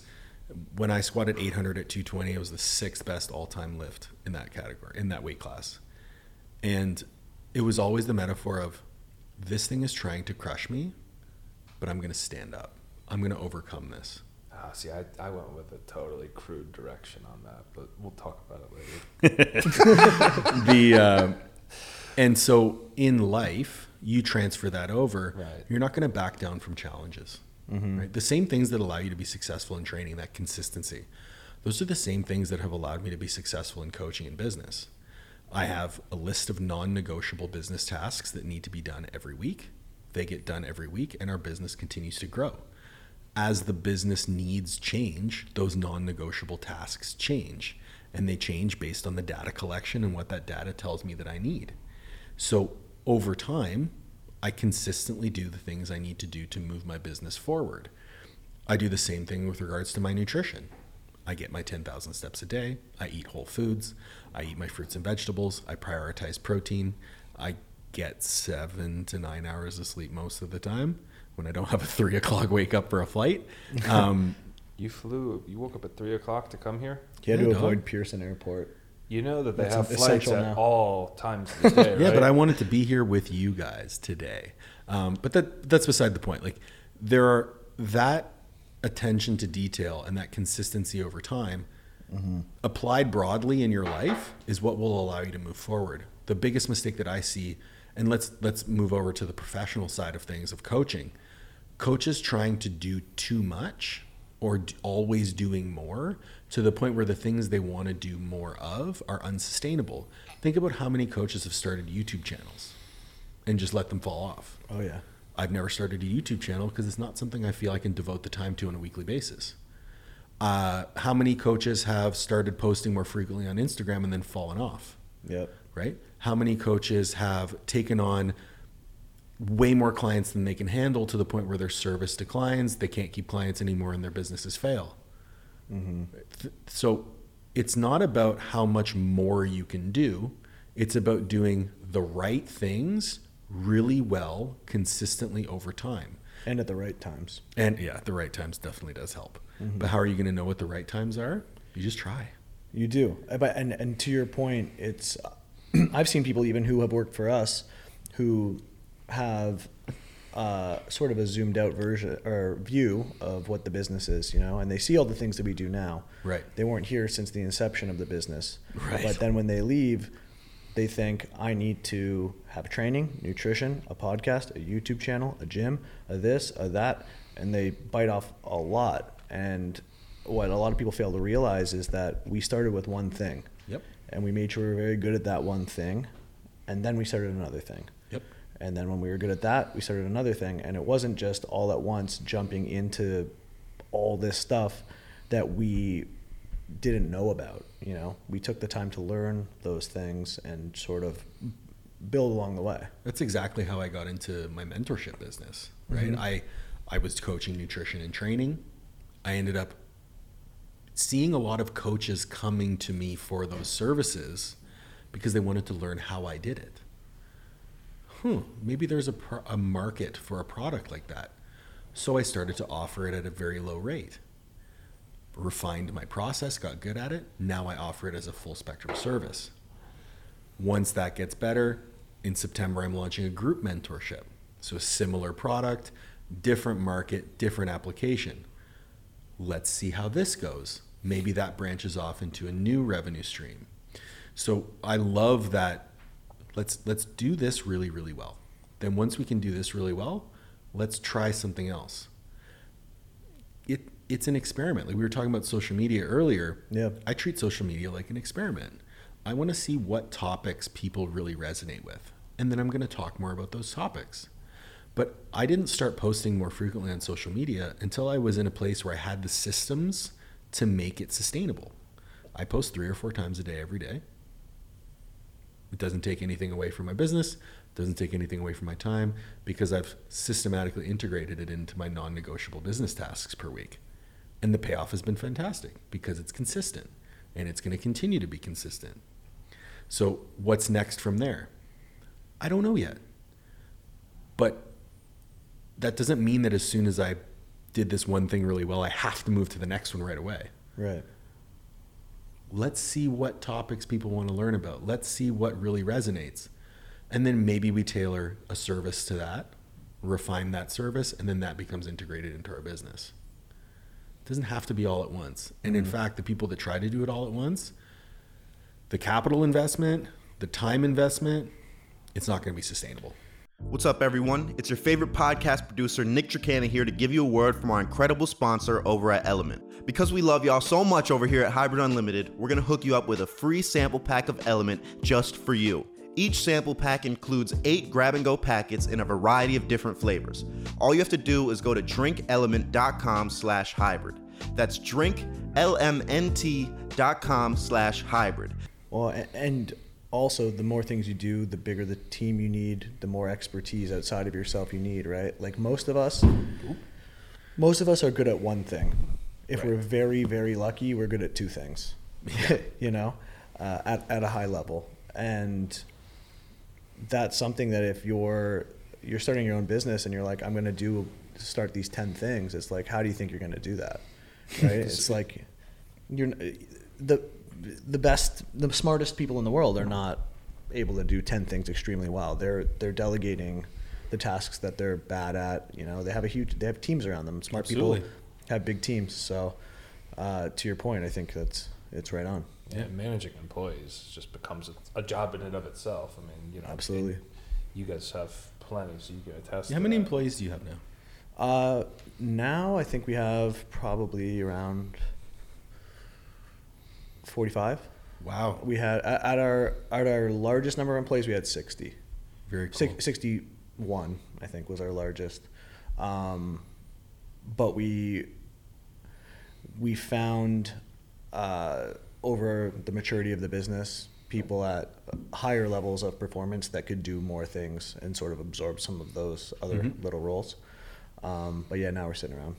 When I squatted 800 at 220, it was the sixth best all time lift in that category, in that weight class. And it was always the metaphor of this thing is trying to crush me, but I'm going to stand up. I'm going to overcome this. Ah, see, I, I went with a totally crude direction on that, but we'll talk about it later. the uh, and so in life you transfer that over Right. you're not going to back down from challenges mm-hmm. right the same things that allow you to be successful in training that consistency those are the same things that have allowed me to be successful in coaching and business i have a list of non-negotiable business tasks that need to be done every week they get done every week and our business continues to grow as the business needs change, those non negotiable tasks change. And they change based on the data collection and what that data tells me that I need. So over time, I consistently do the things I need to do to move my business forward. I do the same thing with regards to my nutrition. I get my 10,000 steps a day. I eat whole foods. I eat my fruits and vegetables. I prioritize protein. I get seven to nine hours of sleep most of the time when I don't have a three o'clock wake up for a flight. Um, You flew, you woke up at 3 o'clock to come here? He had Yeah, to dog. avoid Pearson Airport. You know that they That's have flights essential at now. all times of the day, yeah, right? but I wanted to be here with you guys today. Um, but that that's beside the point. Like there are that attention to detail and that consistency over time applied broadly in your life is what will allow you to move forward. The biggest mistake that I see, and let's let's move over to the professional side of things of coaching. Coaches trying to do too much or d- always doing more to the point where the things they want to do more of are unsustainable. Think about how many coaches have started YouTube channels and just let them fall off. Oh yeah. I've never started a YouTube channel because it's not something I feel I can devote the time to on a weekly basis. Uh, how many coaches have started posting more frequently on Instagram and then fallen off? Yep. Right? How many coaches have taken on way more clients than they can handle to the point where their service declines, they can't keep clients anymore, and their businesses fail? Th- So it's not about how much more you can do, it's about doing the right things really well, consistently over time. And at the right times. And yeah, the right times definitely does help. But how are you going to know what the right times are? You just try. You do, Uh, but and and to your point, it's I've seen people even who have worked for us who have uh, sort of a zoomed out version or view of what the business is, you know, and they see all the things that we do now. Right. They weren't here since the inception of the business. Right. But then when they leave, they think I need to have training, nutrition, a podcast, a YouTube channel, a gym, a this, a that, and they bite off a lot. And what a lot of people fail to realize is that we started with one thing. Yep. And we made sure we were very good at that one thing, and then we started another thing. And then when we were good at that, we started another thing. And it wasn't just all at once jumping into all this stuff that we didn't know about. You know, we took the time to learn those things and sort of build along the way. That's exactly how I got into my mentorship business, mm-hmm. right? I I was coaching nutrition and training. I ended up seeing a lot of coaches coming to me for those services because they wanted to learn how I did it. Hmm, maybe there's a, pro- a market for a product like that. So I started to offer it at a very low rate. Refined my process, got good at it. Now I offer it as a full spectrum service. Once that gets better, in September, I'm launching a group mentorship. So, similar product, different market, different application. Let's see how this goes. Maybe that branches off into a new revenue stream. So, I love that. Let's let's do this really really well. Then once we can do this really well, let's try something else. It it's an experiment. Like we were talking about social media earlier. Yeah. I treat social media like an experiment. I want to see what topics people really resonate with. And then I'm going to talk more about those topics. But I didn't start posting more frequently on social media until I was in a place where I had the systems to make it sustainable. I post three or four times a day every day. It doesn't take anything away from my business, doesn't take anything away from my time because I've systematically integrated it into my non negotiable business tasks per week. And the payoff has been fantastic because it's consistent and it's going to continue to be consistent. So, what's next from there? I don't know yet. But that doesn't mean that as soon as I did this one thing really well. I have to move to the next one right away. Right. Let's see what topics people want to learn about. Let's see what really resonates. And then maybe we tailor a service to that, refine that service, and then that becomes integrated into our business. It doesn't have to be all at once. And in mm-hmm. fact, the people that try to do it all at once, the capital investment, the time investment, it's not going to be sustainable. What's up, everyone? It's your favorite podcast producer, Nick Tricana, here to give you a word from our incredible sponsor over at Element. Because we love y'all so much over here at Hybrid Unlimited, we're going to hook you up with a free sample pack of Element just for you. Each sample pack includes eight grab and go packets in a variety of different flavors. All you have to do is go to drinklmnt.com slash hybrid. That's drinklmnt.com slash hybrid. Well, and also the more things you do, the bigger the team you need, the more expertise outside of yourself you need, right? Like most of us, most of us are good at one thing. If Right. we're very, very lucky, we're good at two things. you know, uh, at at a high level, and that's something that if you're you're starting your own business and you're like, I'm going to do start these ten things. It's like, how do you think you're going to do that? Right? it's like you're the the best, the smartest people in the world are not able to do ten things extremely well. They're they're delegating the tasks that they're bad at. You know, they have a huge, they have teams around them. Smart Absolutely. people have big teams. So, uh, to your point, I think that's it's right on. Yeah, managing employees just becomes a, a job in and of itself. I mean, you know, Absolutely. You guys have plenty, so you can attest. How to many that. employees do you have now? Uh, now I think we have probably around forty-five. Wow. We had at our at our largest number of employees, we had sixty. Very cool. Six, 61, I think, was our largest. Um, but we we found uh, over the maturity of the business, people at higher levels of performance that could do more things and sort of absorb some of those other Mhm. little roles. Um, but yeah, now we're sitting around,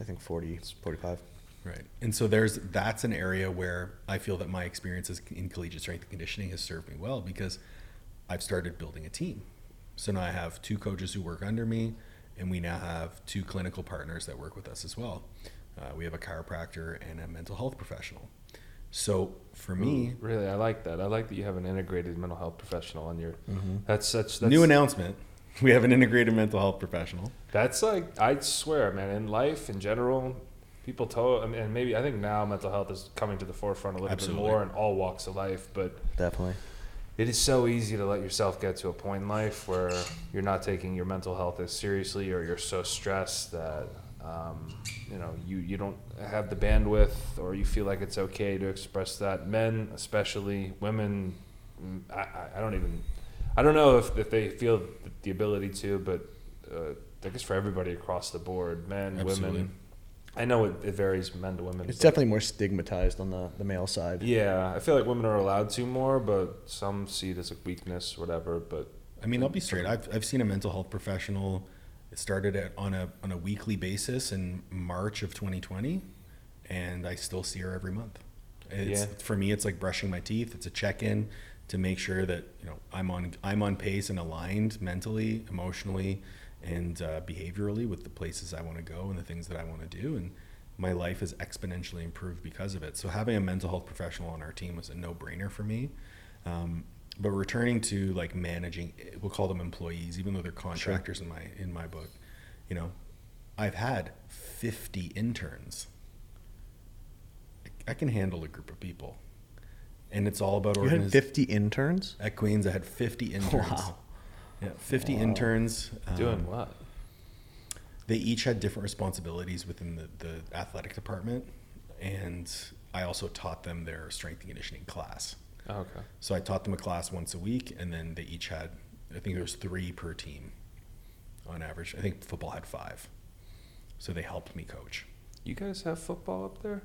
I think 40, 45. Right. And so there's that's an area where I feel that my experiences in collegiate strength and conditioning has served me well because I've started building a team. So now I have two coaches who work under me, and we now have two clinical partners that work with us as well. Uh, we have a chiropractor and a mental health professional. So for me, Really, I like that. I like that you have an integrated mental health professional on your. Mm-hmm. That's such that's, new announcement: we have an integrated mental health professional. That's like I swear, man. In life, in general, people mean, and maybe I think now mental health is coming to the forefront a little Absolutely. bit more in all walks of life. But Definitely. it is so easy to let yourself get to a point in life where you're not taking your mental health as seriously, or you're so stressed that um, you know you you don't have the bandwidth, or you feel like it's okay to express that. Men, especially women, mm, I, I, I don't even. I don't know if, if they feel the ability to, but uh, I guess for everybody across the board, men, Absolutely. women. I know it, it varies men to women. It's but- definitely more stigmatized on the, the male side. yeah, I feel like women are allowed to more, but some see it as a weakness, whatever. But I mean, I'll be straight. I've, I've seen a mental health professional. It started at, on a on a weekly basis in March of 2020, and I still see her every month. It's, Yeah. For me, it's like brushing my teeth. It's a check in to make sure that you know I'm on I'm on pace and aligned mentally, emotionally, and uh, behaviorally with the places I want to go and the things that I want to do. And my life has exponentially improved because of it. So having a mental health professional on our team was a no brainer for me. Um, but returning to like managing, we'll call them employees, even though they're contractors in my in my book. You know, I've had 50 interns. I can handle a group of people, and it's all about You had 50 interns? At Queens, I had 50 interns. Wow. Yeah, 50 Wow. interns. doing um, what? they each had different responsibilities within the, the athletic department and i also taught them their strength and conditioning class Oh, okay. so i taught them a class once a week and then they each had i think there was three per team on average i think football had five so they helped me coach You guys have football up there?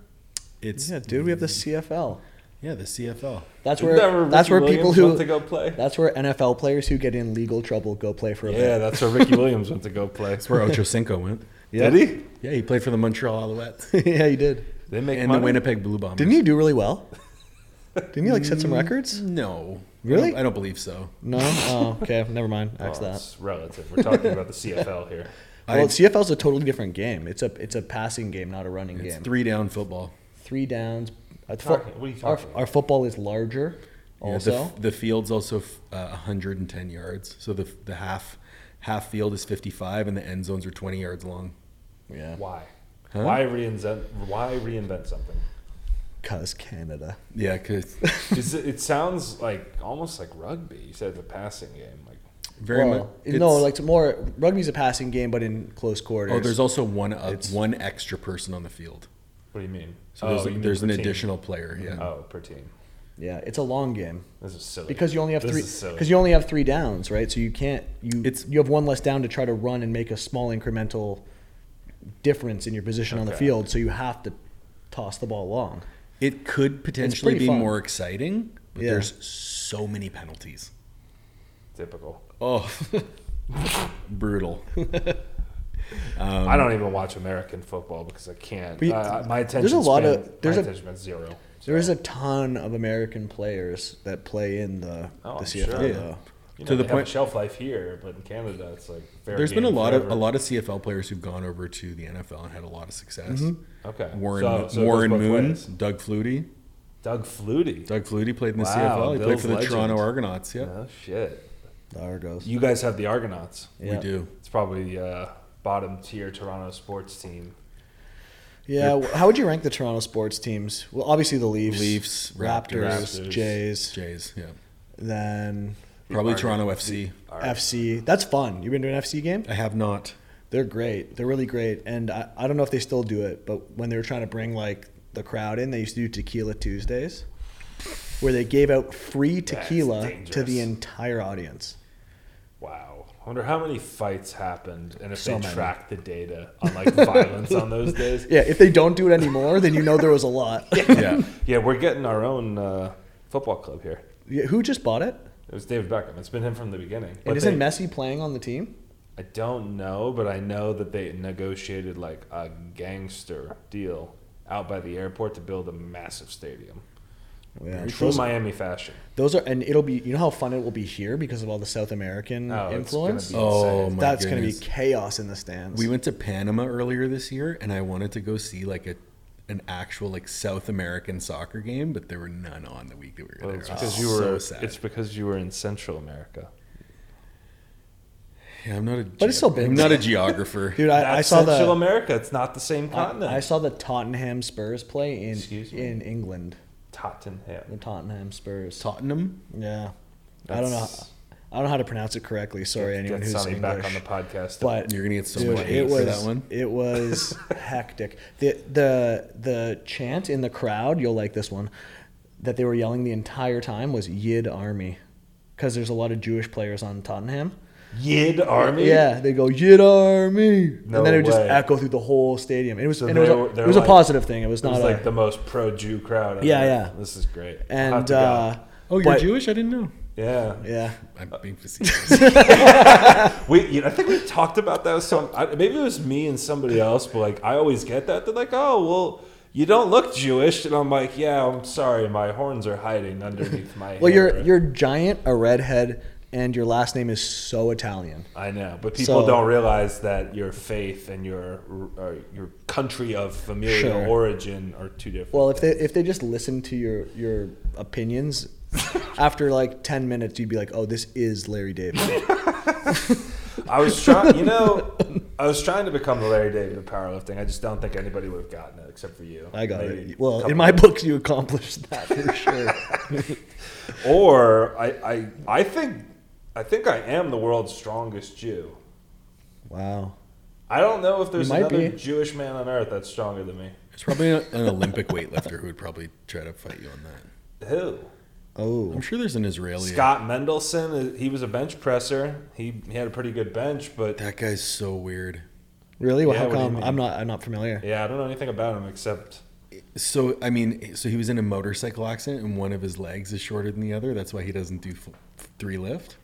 it's Yeah, dude, we have the CFL. Yeah the cfl That's Isn't that where that's where people Williams who went to go play. that's where NFL players who get in legal trouble go play for a Yeah, bit. that's where Ricky Williams went to go play. that's where ocho cinco went Yeah. Did he? yeah he played for the montreal alouettes yeah, he did. They make and money. the winnipeg blue bombers Didn't he do really well? Didn't he like set some mm, records? no Really? I don't, I don't believe so No. Oh, okay. Never mind. Well, oh, that. it's relative. We're talking about the CFL here. Well, I- CFL's a totally different game. It's a it's a passing game, not a running It's game. three down football. Three downs. Talking- fo- what are you our, about? our football is larger. Yeah, Also, the, f- the field's also f- uh, 110 yards. So the the half half field is 55, and the end zones are 20 yards long. yeah, Why? Huh? Why reinvent? Why reinvent something? cause Canada. Yeah, because It's- it sounds like almost like rugby. You said the passing game. Like very well, much. no, like it's more rugby's a passing game, but in close quarters. oh, there's also one uh, one extra person on the field. what do you mean? So Oh, there's, you mean there's an team. additional player. Yeah. Oh, per team. yeah, it's a long game This is silly. because you only have This three is silly. because you only have three downs, right? So you can't you It's- you have one less down to try to run and make a small incremental difference in your position on the field. So you have to toss the ball long. It could potentially be fun. more exciting, but Yeah. there's so many penalties. typical. Oh, brutal. Um, I don't even watch American football because I can't. But Uh, my attention. there's a lot of- span- there's my a- attention span's zero. There is a ton of American players that play in the, Oh, the CFL sure. though. you to the they have point- a shelf life here, but in Canada it's like. fair There's been a game lot of a lot of CFL players who've gone over to the NFL and had a lot of success. Okay. Warren So- so Warren both Moon, ways. Doug Flutie. Doug Flutie. Doug Flutie played in the Wow, CFL. He played for the legend. Toronto Argonauts. Yeah, Oh shit! The Argos. You guys have the Argonauts. Yeah. we do. It's probably uh, bottom tier Toronto sports team. Yeah. How would you rank the Toronto sports teams? Well, obviously the Leafs, Leafs, Raptors, Raptors. Jays, Jays. Yeah, then probably Argon- Toronto FC. FC. That's fun. You've been to an FC game? I have not. They're great. They're really great. And I, I don't know if they still do it, but when they were trying to bring like the crowd in, they used to do Tequila Tuesdays, where they gave out free tequila to the entire audience. Wow. I wonder how many fights happened and if So they many. tracked the data on like violence on those days. Yeah, if they don't do it anymore, then you know there was a lot. Yeah, Yeah, we're getting our own uh, football club here. Yeah, Who just bought it? It was David Beckham. It's been him from the beginning. And But isn't they- Messi playing on the team? I don't know, but I know that they negotiated like a gangster deal out by the airport to build a massive stadium. Yeah, True those, Miami fashion. those are, and it'll be. You know how fun it will be here because of all the South American Oh, influence. gonna Oh insane. my That's going to be chaos in the stands. We went to Panama earlier this year, and I wanted to go see like a an actual like South American soccer game, but there were none on the week that we were Well, there. it's It was because you so were. sad. It's because you were in Central America. yeah, I'm not a. But it's still big. I'm not a geographer. Dude, I, I That's saw Central the America. It's not the same continent. I, I saw the Tottenham Spurs play in in England. Tottenham. The Tottenham Spurs. Tottenham. Yeah, I don't know. I don't know how to pronounce it correctly. Sorry, Get- anyone get who's Sonny English. back on the podcast. but You're gonna get so dude, much hate it for was that one. it was hectic. The the the chant in the crowd, you'll like this one, that they were yelling the entire time was Yid Army, because there's a lot of Jewish players on Tottenham. Yid Army. Yeah, they go Yid Army, No and then it would just way. echo through the whole stadium. It was So and it was, a, were- it was a positive thing. It was It not was a, like the most pro-Jew crowd. Yeah, ever. yeah. This is great. And uh, Oh, you're but- Jewish? I didn't know. yeah, Yeah, I'm being facetious. we. You know, I think we talked about that with some. Maybe it was me and somebody else, but like I always get that. They're like, "Oh, well, you don't look Jewish," and I'm like, "Yeah, I'm sorry, my horns are hiding underneath my." well, hair. you're you're giant, a redhead, and your last name is so Italian. I know, but people So- don't realize that your faith and your uh, your country of familial Sure. origin are two different. Well, if they if they just listen to your your opinions, after like ten minutes, you'd be like, "Oh, this is Larry David." I was trying, you know, I was trying to become the Larry David of powerlifting. I just don't think anybody would have gotten it except for you. I got Maybe it. Well, in my books, you accomplished that for sure. Or I, I, I think, I think I am the world's strongest Jew. wow. I don't know if there's another be. Jewish man on earth that's stronger than me. It's probably an Olympic weightlifter who would probably try to fight you on that. Who? Oh, I'm sure there's an Israeli. Scott Mendelson. uh, He was a bench presser. He, he had a pretty good bench, but That guy's so weird. really? Well, Yeah, how what do you come? I'm not. I'm not familiar. yeah, I don't know anything about him except So I mean, so he was in a motorcycle accident, and one of his legs is shorter than the other. That's why he doesn't do f- three lift.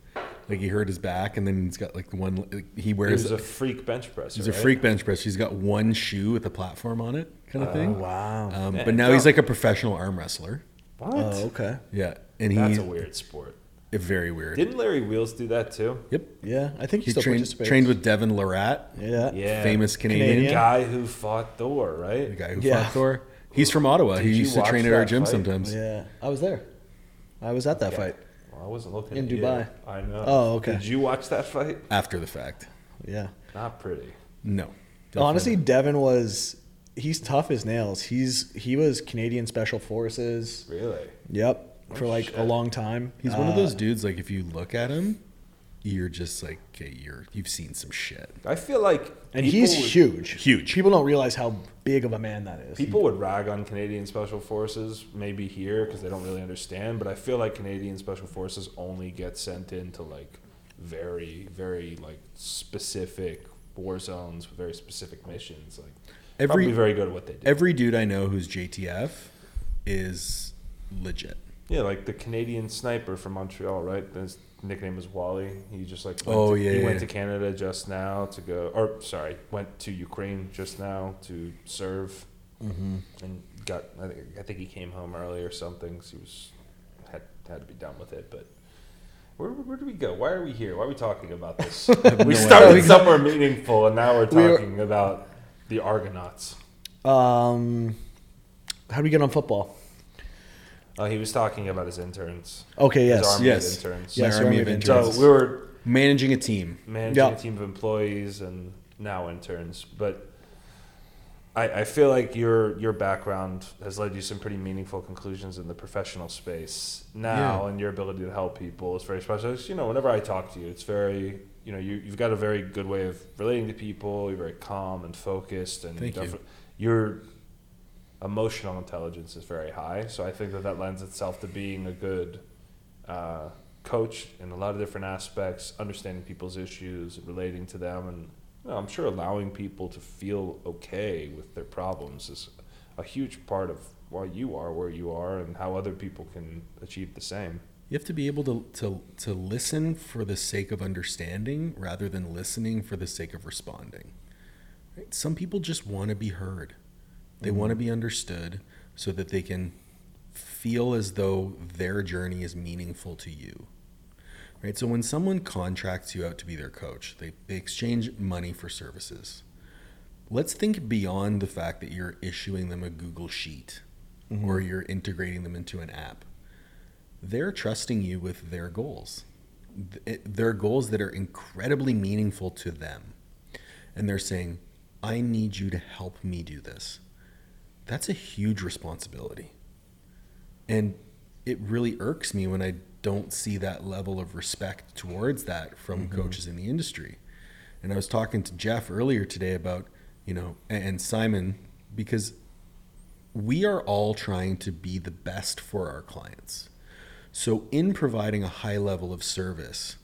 Like he hurt his back, and then he's got like the one. like, He he wears. was a freak bench presser. he's a freak bench press. He's got one shoe with a platform on it, kind of thing. Wow. Um, Man, but now he's like a professional arm wrestler. What? Oh, okay. Yeah, and he. That's a weird sport. It, very weird. Didn't Larry Wheels do that too? yep. Yeah, I think he, He still trained, trained with Devon Larratt, yeah, Yeah. famous Canadian, Canadian. guy who fought Thor, right? the guy who Yeah. fought Thor. He's from Ottawa. Did he used to train at our gym fight? sometimes. yeah. I was there. I was at that fight. Well, I wasn't looking In at you. Dubai. I know. Oh, okay. Did you watch that fight? After the fact, Yeah. Not pretty. no. Honestly, definitely Devon was he's tough as nails. He's he was Canadian Special Forces. Really? Yep, for like a long time. He's one of Uh, those dudes. Like if you look at him, you're just like, okay, you're you've seen some shit. I feel like and he's would- huge. Huge. People don't realize how big of a man that is. People would rag on Canadian Special Forces maybe here because they don't really understand, but I feel like Canadian Special Forces only get sent into like very, very like specific war zones with very specific missions. Like Every- probably very good at what they do. Every dude I know who's JTF is legit. yeah, like the Canadian sniper from Montreal, right? His nickname is Wally. He just like went Oh, to, yeah, he yeah, went to Canada just now to go, or sorry, went to Ukraine just now to serve, Mm-hmm. and got. I think I think he came home early or something. 'cause he was had had to be done with it, but. Where, where do we go? Why are we here? Why are we talking about this? we no started idea. somewhere meaningful, and now we're We were- talking about the Argonauts. Um, how do we get on football? Uh, he was talking about his interns. Okay, his yes, army yes. of interns. Yes, My army army of of So we were Managing a team. managing Yeah. a team of employees and now interns. But I, I feel like your your background has led you to some pretty meaningful conclusions in the professional space now, Yeah. and your ability to help people is very special. It's, you know, whenever I talk to you, it's very you know you you've got a very good way of relating to people. You're very calm and focused, and Thank you. defi- your emotional intelligence is very high. So I think that that lends itself to being a good uh, coach in a lot of different aspects, understanding people's issues, relating to them, and you know, I'm sure allowing people to feel okay with their problems is a huge part of why you are where you are and how other people can achieve the same. You have to be able to, to, to listen for the sake of understanding rather than listening for the sake of responding. Right? Some people just want to be heard. They mm-hmm. want to be understood so that they can feel as though their journey is meaningful to you. Right? So when someone contracts you out to be their coach, they, they exchange money for services. Let's think beyond the fact that you're issuing them a Google Sheet mm-hmm. or you're integrating them into an app they're trusting you with their goals. Their goals that are incredibly meaningful to them. And they're saying, I need you to help me do this. That's a huge responsibility. And it really irks me when I don't see that level of respect towards that from mm-hmm. coaches in the industry. And I was talking to Jeff earlier today about, you know, and Simon, because we are all trying to be the best for our clients. So, in providing a high level of service,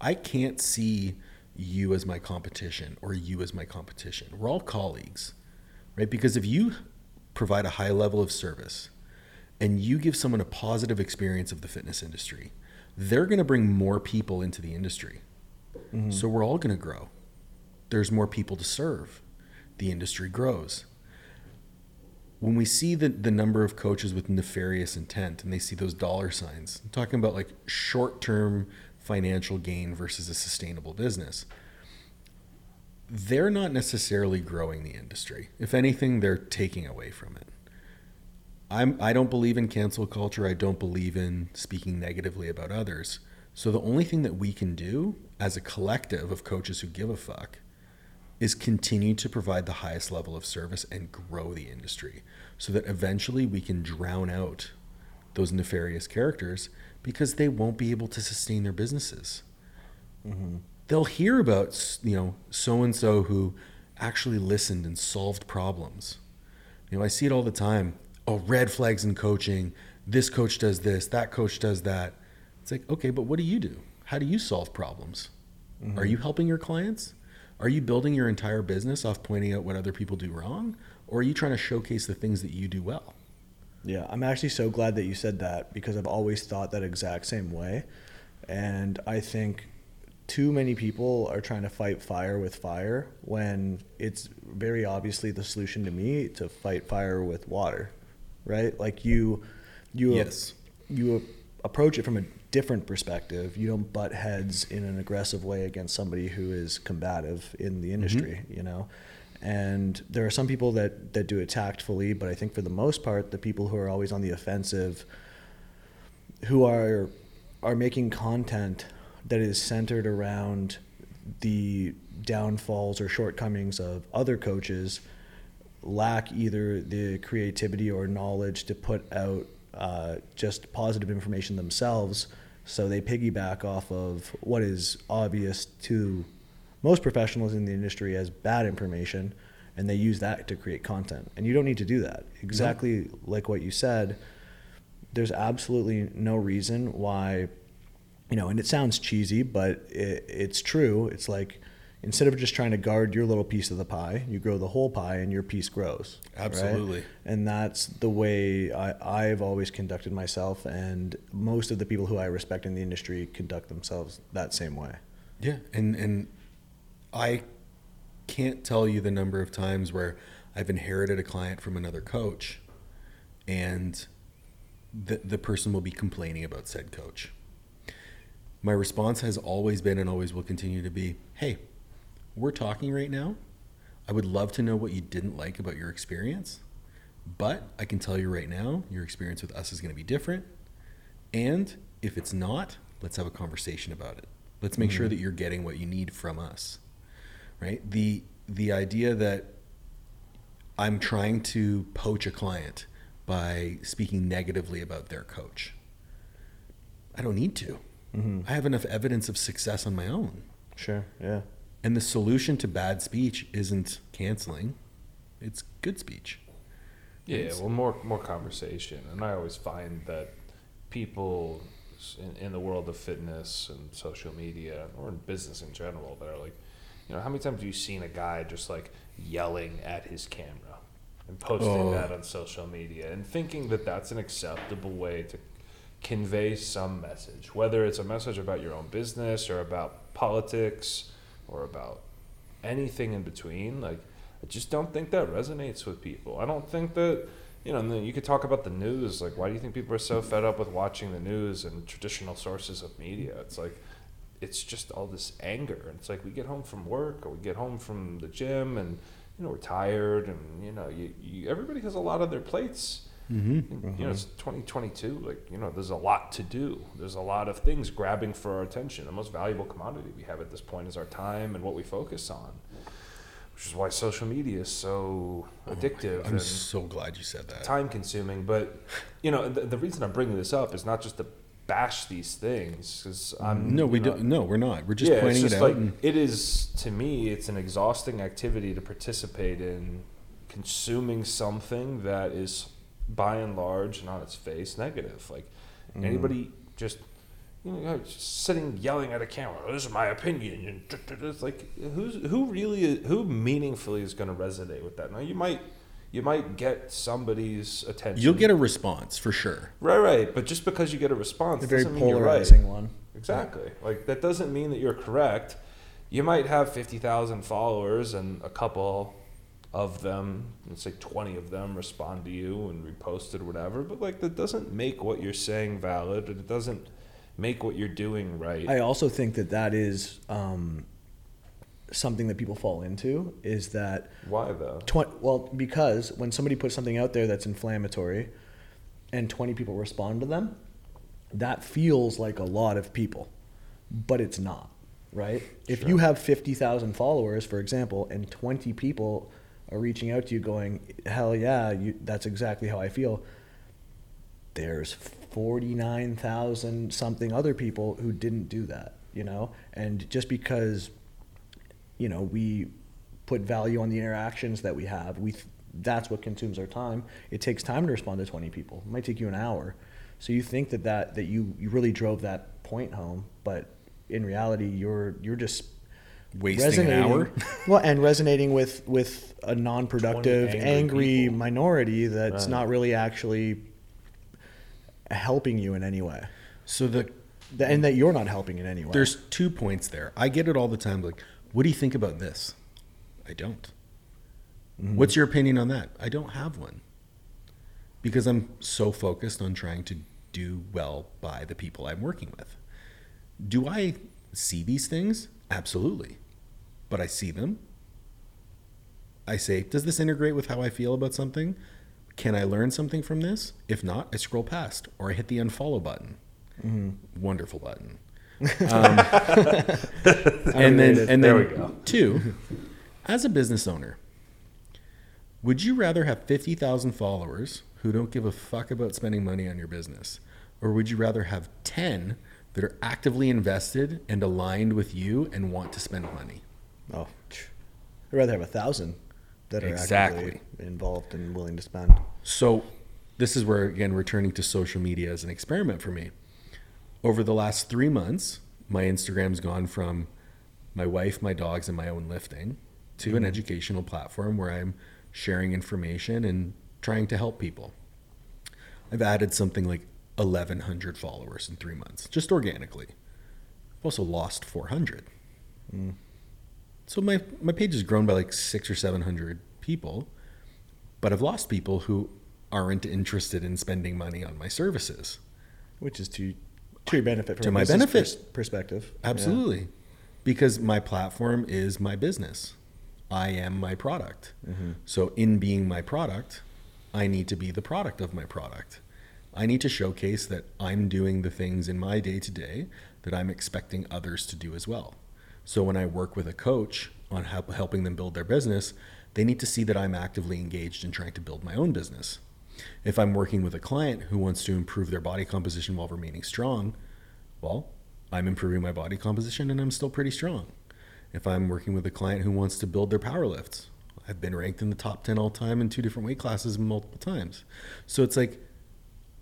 I can't see you as my competition or you as my competition. We're all colleagues, right? Because if you provide a high level of service and you give someone a positive experience of the fitness industry, they're going to bring more people into the industry. Mm-hmm. So, we're all going to grow. There's more people to serve. The industry grows when we see the, the number of coaches with nefarious intent and they see those dollar signs, I'm talking about like short term financial gain versus a sustainable business, they're not necessarily growing the industry. If anything, they're taking away from it. I'm, I don't believe in cancel culture. I don't believe in speaking negatively about others. So the only thing that we can do as a collective of coaches who give a fuck is continue to provide the highest level of service and grow the industry so that eventually we can drown out those nefarious characters because they won't be able to sustain their businesses. Mm-hmm. They'll hear about, you know, so and so who actually listened and solved problems. You know, I see it all the time. Oh, red flags in coaching. This coach does this, that coach does that. It's like, okay, but what do you do? How do you solve problems? Mm-hmm. Are you helping your clients? Are you building your entire business off pointing out what other people do wrong? Or are you trying to showcase the things that you do well? Yeah, I'm actually so glad that you said that because I've always thought that exact same way. And I think too many people are trying to fight fire with fire when it's very obviously the solution to me to fight fire with water, right? Like you, you, Yes. you approach it from a different perspective. You don't butt heads in an aggressive way against somebody who is combative in the mm-hmm. industry, you know. And there are some people that that do it tactfully, but I think for the most part, the people who are always on the offensive, who are are making content that is centered around the downfalls or shortcomings of other coaches lack either the creativity or knowledge to put out uh, just positive information themselves. So they piggyback off of what is obvious to most professionals in the industry as bad information, and they use that to create content. And you don't need to do that. Exactly like what you said, there's absolutely no reason why, you know, and it sounds cheesy, but it, it's true. It's like, instead of just trying to guard your little piece of the pie, you grow the whole pie and your piece grows. right? Absolutely. And that's the way I, I've always conducted myself, and most of the people who I respect in the industry conduct themselves that same way. Yeah, and and I can't tell you the number of times where I've inherited a client from another coach, and the the person will be complaining about said coach. My response has always been and always will continue to be, "Hey, we're talking right now. I would love to know what you didn't like about your experience, but I can tell you right now, your experience with us is going to be different. And if it's not, let's have a conversation about it. Let's make sure mm-hmm. that you're getting what you need from us. Right? The the idea that I'm trying to poach a client by speaking negatively about their coach. I don't need to. Mm-hmm. I have enough evidence of success on my own. Sure. Yeah. And the solution to bad speech isn't canceling, it's good speech. Yeah, well, more more conversation, and I always find that people in, in the world of fitness and social media, or in business in general, that are like, you know, how many times have you seen a guy just like yelling at his camera and posting Oh. that on social media and thinking that that's an acceptable way to convey some message, whether it's a message about your own business or about politics or about anything in between. Like, I just don't think that resonates with people. I don't think that, you know, you could talk about the news. Like, why do you think people are so fed up with watching the news and traditional sources of media? It's like, it's just all this anger. And it's like we get home from work or we get home from the gym and, you know, we're tired and, you know, you, you, everybody has a lot on their plates. Mm-hmm. You know, it's 2022. Like, you know, there's a lot to do. There's a lot of things grabbing for our attention. The most valuable commodity we have at this point is our time and what we focus on, which is why social media is so addictive Oh I'm so glad you said that. time consuming. But, you know, the, the reason I'm bringing this up is not just to bash these things because I'm No, we know, don't. No, we're not. We're just yeah, pointing just it out. like and, it is to me. It's an exhausting activity to participate in consuming something that is by and large and on its face negative. Like Mm-hmm. anybody just you know just sitting yelling at a camera. "Oh, this is my opinion. And duh, duh, duh," it's like who's who really who meaningfully is going to resonate with that? Now you might you might get somebody's attention. You'll get a response for sure. right, right. But just because you get a response A very doesn't mean you're right. polarizing one. Exactly. Like that doesn't mean that you're correct. You might have fifty thousand followers, and a couple of them, let's say twenty of them, respond to you and repost it or whatever. But like that doesn't make what you're saying valid, and it doesn't make what you're doing right. I also think that that is um, something that people fall into is that Why though? Tw- well, because when somebody puts something out there that's inflammatory and 20 people respond to them, that feels like a lot of people, but it's not, right? If you have 50,000 followers, for example, and 20 people are reaching out to you going, hell yeah, you, that's exactly how I feel, there's 49,000 something other people who didn't do that, you know? And just because you know we put value on the interactions that we have we th- that's what consumes our time. It takes time to respond to 20 people. It might take you an hour. So you think that that, that you, you really drove that point home but in reality you're you're just Wasting an hour. well and resonating with with a non-productive angry, angry minority that's Right. not really actually helping you in any way So the Th- and that you're not helping in any way there's two points there. I get it all the time. Like, what do you think about this? I don't. Mm-hmm. What's your opinion on that? I don't have one. Because I'm so focused on trying to do well by the people I'm working with. Do I see these things? Absolutely. But I see them. I say, does this integrate with how I feel about something? Can I learn something from this? If not, I scroll past or I hit the unfollow button. Wonderful button. Um, and then, and then There we go. two, as a business owner, would you rather have 50,000 followers who don't give a fuck about spending money on your business? Or would you rather have 10 that are actively invested and aligned with you and want to spend money? Oh. I'd rather have a thousand that are Exactly. involved and willing to spend. So, this is where, again, returning to social media as an experiment for me. Over the last three months, my Instagram's gone from my wife, my dogs, and my own lifting to an mm-hmm. educational platform where I'm sharing information and trying to help people. I've added something like 1,100 followers in three months, just organically. I've also lost 400. Mm. So my, my page has grown by like six or 700 people, but I've lost people who aren't interested in spending money on my services. Which is to to your benefit from To my business benefit. pers- perspective. Yeah. Absolutely. Because my platform is my business. I am my product. Mm-hmm. So, in being my product, I need to be the product of my product. I need to showcase that I'm doing the things in my day to day that I'm expecting others to do as well. So, when I work with a coach on help, helping them build their business, they need to see that I'm actively engaged in trying to build my own business. If I'm working with a client who wants to improve their body composition while remaining strong, well, I'm improving my body composition and I'm still pretty strong. If I'm working with a client who wants to build their power lifts, I've been ranked in the top 10 all time in two different weight classes multiple times. So it's like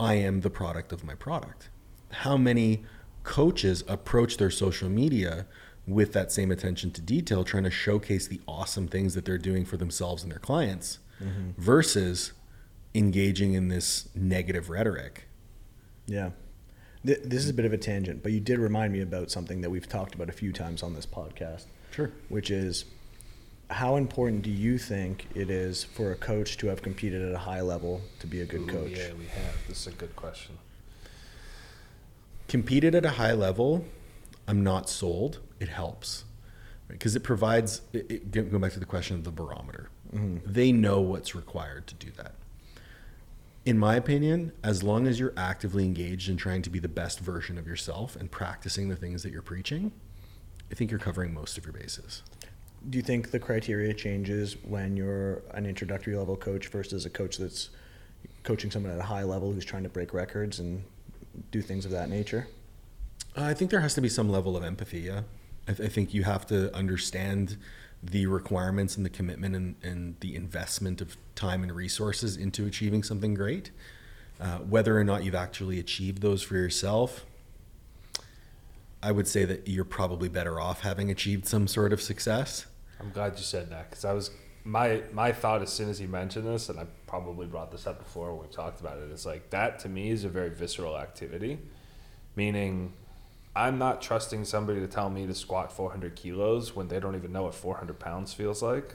I am the product of my product. How many coaches approach their social media with that same attention to detail, trying to showcase the awesome things that they're doing for themselves and their clients mm-hmm. versus engaging in this negative rhetoric? Yeah. Th- This is a bit of a tangent, but you did remind me about something that we've talked about a few times on this podcast. Sure. Which is how important do you think it is for a coach to have competed at a high level to be a good Ooh, coach? Yeah, we have. This is a good question. competed at a high level, I'm not sold. It helps because it provides. It, it, go go back to the question of the barometer. They know what's required to do that. In my opinion, as long as you're actively engaged in trying to be the best version of yourself and practicing the things that you're preaching, I think you're covering most of your bases. Do you think the criteria changes when you're an introductory level coach versus a coach that's coaching someone at a high level who's trying to break records and do things of that nature? Uh, I think there has to be some level of empathy. Yeah, I, th- I think you have to understand the requirements and the commitment and, and the investment of time and resources into achieving something great. Uh, whether or not you've actually achieved those for yourself, I would say that you're probably better off having achieved some sort of success. I'm glad you said that because I was my my thought as soon as you mentioned this, and I probably brought this up before when we talked about it. it. Is like that to me is a very visceral activity, meaning I'm not trusting somebody to tell me to squat 400 kilos when they don't even know what 400 pounds feels like.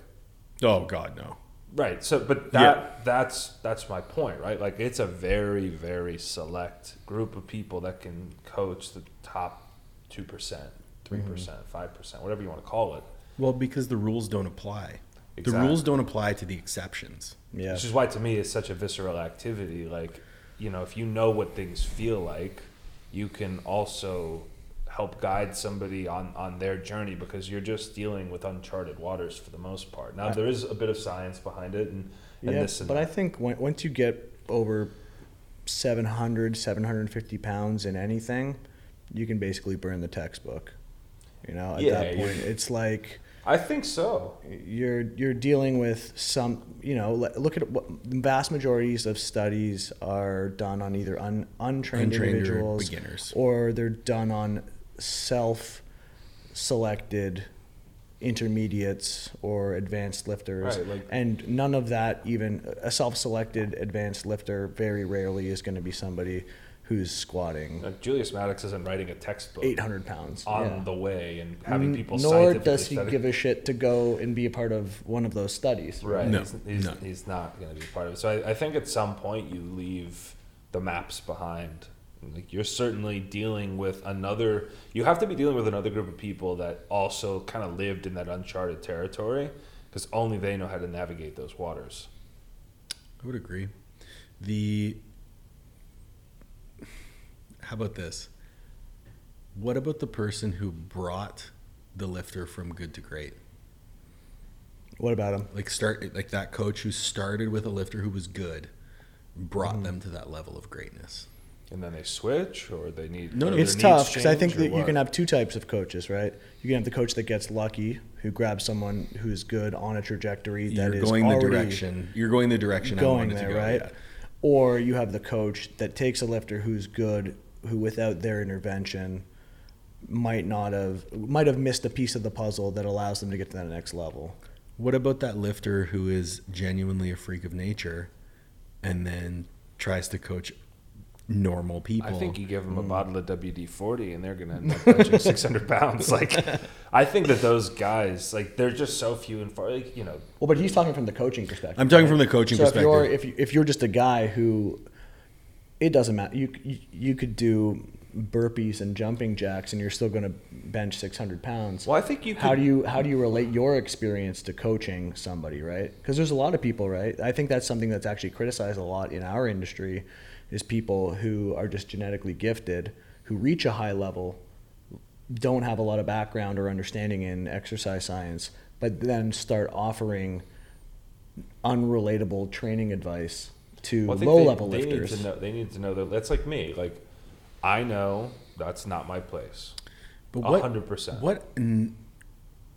Oh God, no. Right. So, but that that's that's my point, right? Like it's a very very select group of people that can coach the top two percent, three percent, mm-hmm. five percent, whatever you want to call it. Well, because the rules don't apply. The rules don't apply to the exceptions. Yeah. Which is why to me it's such a visceral activity. Like, you know, if you know what things feel like, you can also help guide somebody on, on their journey because you're just dealing with uncharted waters for the most part. Now there is a bit of science behind it and, and yeah, this and but I think when, once you get over 700, 750 pounds in anything, you can basically burn the textbook. You know, at Yeah, that point, it's like I think so. you're you're dealing with some. You know, look at what vast majorities of studies are done on either un, untrained, Untrained or individuals beginners. or they're done on self-selected intermediates or advanced lifters Right, like- and none of that even a self-selected advanced lifter very rarely is going to be somebody who's squatting Like Julius Maddox isn't writing a textbook 800 pounds on Yeah. the way and having people nor does he study- give a shit to go and be a part of one of those studies Right. No, he's, he's, no. he's not going to be part of it. So I, I think at some point you leave the maps behind Like you're certainly dealing with another. You have to be dealing with another group of people that also kind of lived in that uncharted territory, because only they know how to navigate those waters. I would agree. The how about this? What about the person who brought the lifter from good to great? What about him? Like start like that coach who started with a lifter who was good, brought mm-hmm. them to that level of greatness. And then they switch, or they need. No, no, It's tough because I think or that you can have two types of coaches, right? You can have the coach that gets lucky, who grabs someone who's good on a trajectory that You're is going the direction. You're going the direction I going wanted there, to go. right? yeah. Or you have the coach that takes a lifter who's good, who without their intervention might not have might have missed a piece of the puzzle that allows them to get to that next level. What about that lifter who is genuinely a freak of nature, and then tries to coach normal people? I think you give Mm. them a bottle of WD forty and they're gonna end up benching six hundred pounds. Like, I think that those guys, like, they're just so few and far. Like, you know, Well, but he's talking from the coaching perspective. I'm talking right? from the coaching so perspective. if you're if you, if you're just a guy who, it doesn't matter. You you, you could do burpees and jumping jacks, and you're still going to bench 600 pounds. well, I think you. Could, how do you how do you relate your experience to coaching somebody, right? Because there's a lot of people, right? I think that's something that's actually criticized a lot in our industry, is people who are just genetically gifted who reach a high level, don't have a lot of background or understanding in exercise science, but then start offering unrelatable training advice to Well, low they- level they lifters. Need to know, they need to know that that's like me. Like, I know that's not my place. But what, hundred percent. What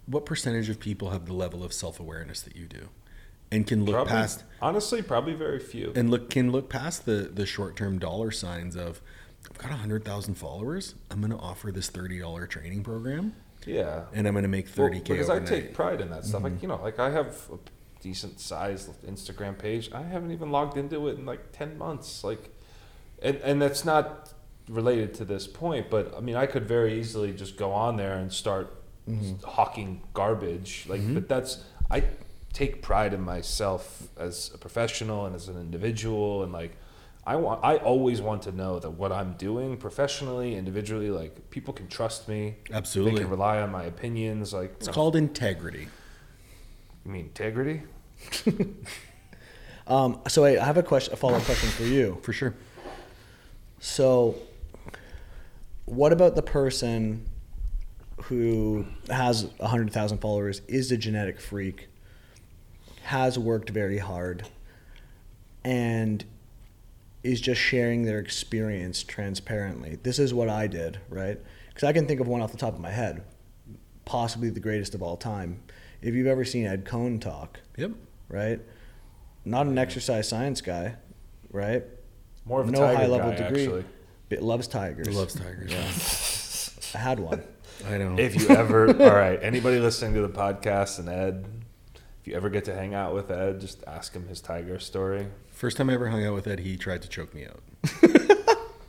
what percentage of people have the level of self awareness that you do, and can look Probably, past honestly, probably very few. and look can look past the the short term dollar signs of I've got hundred thousand followers. I'm going to offer this thirty dollar training program, yeah, and I'm going to make thirty k because overnight. I take pride in that stuff. Mm-hmm. Like you know, like I have a decent sized Instagram page. I haven't even logged into it in like ten months. Like, and and that's not related to this point, but I mean, I could very easily just go on there and start Mm-hmm. hawking garbage. Like, but that's I take pride in myself as a professional and as an individual, and like. I want. I always want to know that what I'm doing professionally, individually, like people can trust me. Absolutely. they can rely on my opinions. Like it's you know, called integrity. You mean integrity? um, so I have a question, a follow up question for you. For sure. So, what about the person who has 100,000 followers, is a genetic freak, has worked very hard, and is just sharing their experience transparently? This is what I did, right? Because I can think of one off the top of my head, possibly the greatest of all time. If you've ever seen Ed Coan talk, Yep. right? Not an exercise science guy, right? More of a no tiger high level guy, degree. actually. But loves tigers. Loves tigers. I had one. I don't know. If you ever, all right, anybody listening to the podcast and Ed, if you ever get to hang out with Ed, just ask him his tiger story. First time I ever hung out with Ed, he tried to choke me out.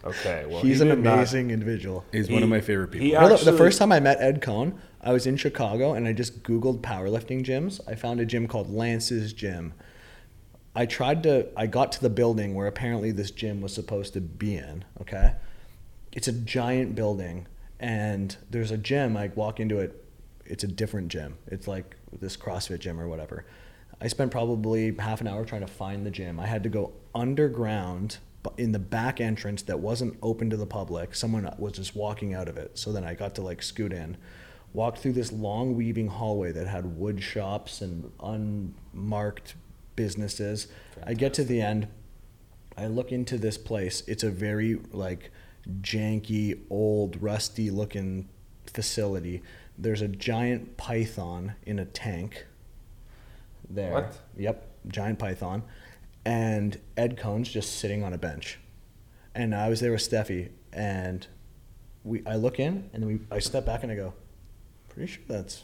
Okay, well, He's he an did not- amazing individual. He's He- one of my favorite people. he You know, the- the first time I met Ed Coan, I was in Chicago and I just Googled powerlifting gyms. I found a gym called Lance's Gym. I tried to, I got to the building where apparently this gym was supposed to be in, okay? It's a giant building and there's a gym. I walk into it, it's a different gym. It's like this CrossFit gym or whatever. I spent probably half an hour trying to find the gym. I had to go underground bu- in the back entrance that wasn't open to the public. Someone uh, was just walking out of it. So then I got to like scoot in, walked through this long weaving hallway that had wood shops and unmarked businesses. I get to the end. I look into this place. It's a very like janky, old, rusty looking facility. There's a giant python in a tank there. What? Yep, giant python. And Ed Coan's just sitting on a bench. And I was there with Stefi and we I look in and then we I step back and I go, pretty sure that's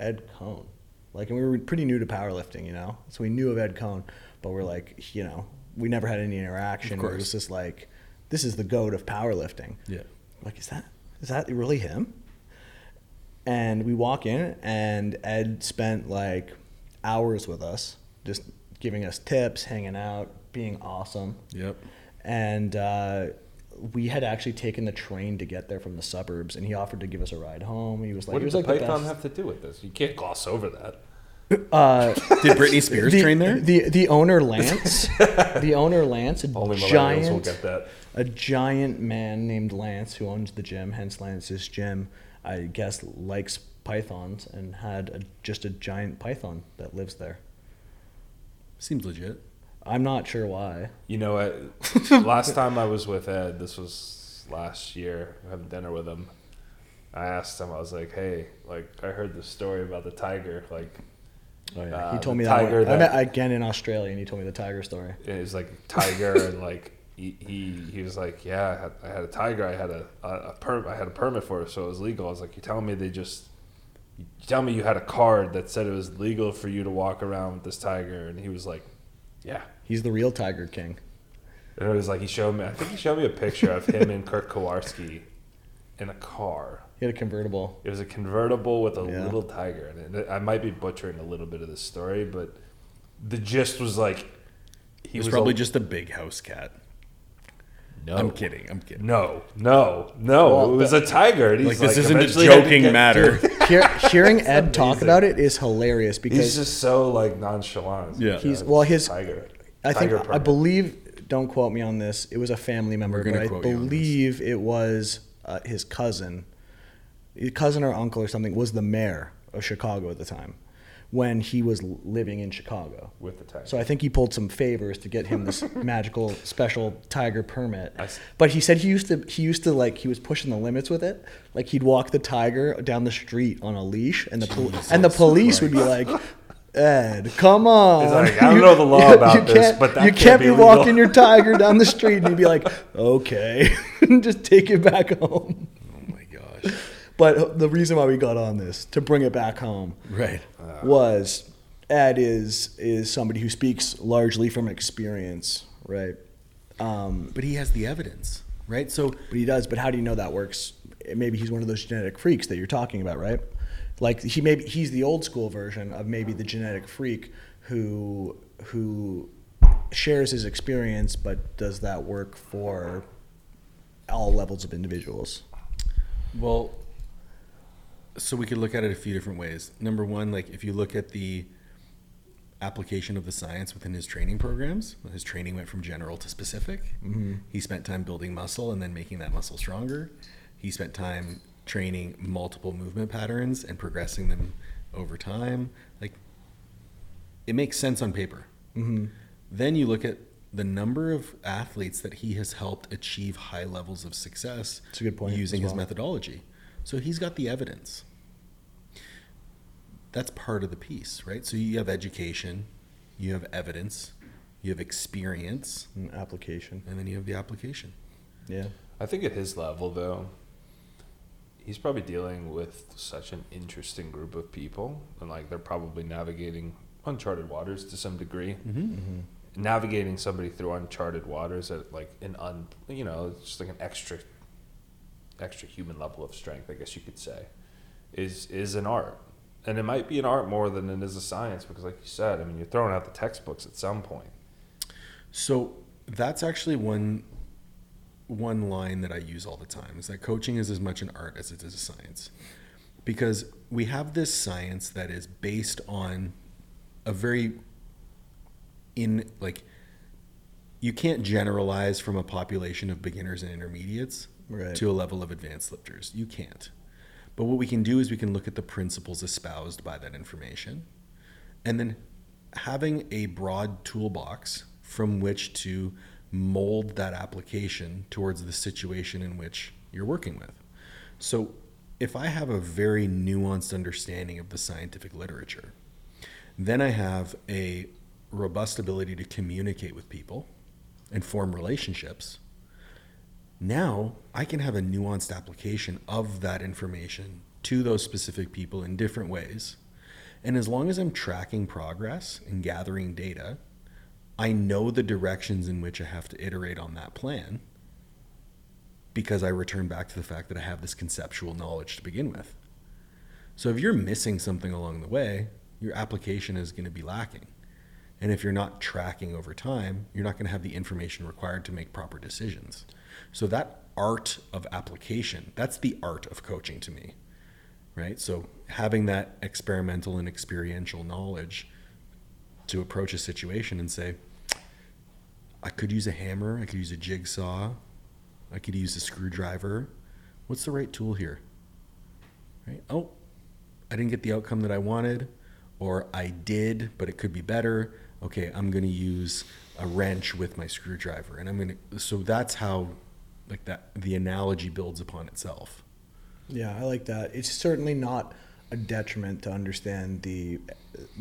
Ed Coan. Like, and we were pretty new to powerlifting, you know? So we knew of Ed Coan, but we're like, you know, we never had any interaction. Of It was just like, this is the goat of powerlifting. Yeah. Like, is that is that really him? And we walk in, and Ed spent like hours with us, just giving us tips, hanging out, being awesome. Yep. And uh, we had actually taken the train to get there from the suburbs, and he offered to give us a ride home. He was like, what he does was the like python the have to do with this? You can't gloss over that. Uh, Did Britney Spears the, train there? The the owner Lance, the owner Lance, a Only millennials will giant, get that. a giant man named Lance who owns the gym, hence Lance's gym. I guess likes pythons and had a, just a giant python that lives there. Seems legit. I'm not sure why. You know what? last time I was with Ed, this was last year, having dinner with him. I asked him, I was like, "Hey, like I heard this story about the tiger. Like, Oh yeah, Uh, he told me that. tiger one- I met again in Australia, and he told me the tiger story. it was like tiger and like he, he he was like, yeah, I had, I had a tiger. I had a a, a per, I had a permit for it, so it was legal. I was like, you telling me they just you tell me you had a card that said it was legal for you to walk around with this tiger, and he was like, yeah. He's the real Tiger King. And it was like he showed me. I think he showed me a picture of him and Kirk Karwoski in a car. He had a convertible. It was a convertible with a Yeah. little tiger in it. I might be butchering a little bit of the story, but the gist was like he He was, was probably a- just a big house cat. No. I'm kidding. I'm kidding. No, no, no. Well, it was a tiger. And he's Like, this isn't a eventually had to joking get- matter. Dude, Hear, hearing Ed talk about it is hilarious because he's just so like nonchalant. Yeah. He's- well, his- tiger. I think Tiger I believe. Don't quote me on this. It was a family member, but I quote you on this. believe it was uh, his cousin, his cousin or uncle or something was the mayor of Chicago at the time when he was living in Chicago. with the tiger. So I think he pulled some favors to get him this magical special tiger permit. But he said he used to he used to like he was pushing the limits with it. Like he'd walk the tiger down the street on a leash, and the and the police would be like. Ed, come on! Like, "I don't know the law about this, but that you can't can't be be walking your tiger down the street." And he'd be like, "Okay, just take it back home." Oh my gosh. But the reason why we got on this to bring it back home Right. was Ed is is somebody who speaks largely from experience, right? Um, But he has the evidence, right? So but he does. But how do you know that works? Maybe he's one of those genetic freaks that you're talking about, right? Like he maybe he's the old school version of maybe the genetic freak who who shares his experience, but does that work for all levels of individuals? Well, so we could look at it a few different ways. Number one, like if you look at the application of the science within his training programs, his training went from general to specific. Mm-hmm. He spent time building muscle and then making that muscle stronger. He spent time training multiple movement patterns and progressing them over time. Like it makes sense on paper. Mm-hmm. Then you look at the number of athletes that he has helped achieve high levels of success That's a good point using as his methodology. So he's got the evidence. That's part of the piece, right? So you have education, you have evidence, you have experience, Mm, Application, and then you have the application. yeah. I think at his level, though, he's probably dealing with such an interesting group of people, and like they're probably navigating uncharted waters to some degree. Mm-hmm. Navigating somebody through uncharted waters at like an un, you know, it's just like an extra, extra human level of strength, I guess you could say, is is an art, and it might be an art more than it is a science because, like you said, I mean, you're throwing out the textbooks at some point. So that's actually one one line that I use all the time is that coaching is as much an art as it is a science. Because we have this science that is based on a very in like you can't generalize from a population of beginners and intermediates Right. to a level of advanced lifters. You can't. But what we can do is we can look at the principles espoused by that information and then having a broad toolbox from which to mold that application towards the situation in which you're working with. So, if I have a very nuanced understanding of the scientific literature, then I have a robust ability to communicate with people and form relationships. Now I can have a nuanced application of that information to those specific people in different ways. And as long as I'm tracking progress and gathering data, I know the directions in which I have to iterate on that plan because I return back to the fact that I have this conceptual knowledge to begin with. So if you're missing something along the way, your application is going to be lacking. And if you're not tracking over time, you're not going to have the information required to make proper decisions. So that art of application, that's the art of coaching to me. Right? So having that experimental and experiential knowledge to approach a situation and say, I could use a hammer, I could use a jigsaw, I could use a screwdriver. What's the right tool here? Right? Oh, I didn't get the outcome that I wanted, or I did, but it could be better. Okay, I'm going to use a wrench with my screwdriver, and I'm going to. So that's how, like that, the analogy builds upon itself. Yeah, I like that. It's certainly not a detriment to understand the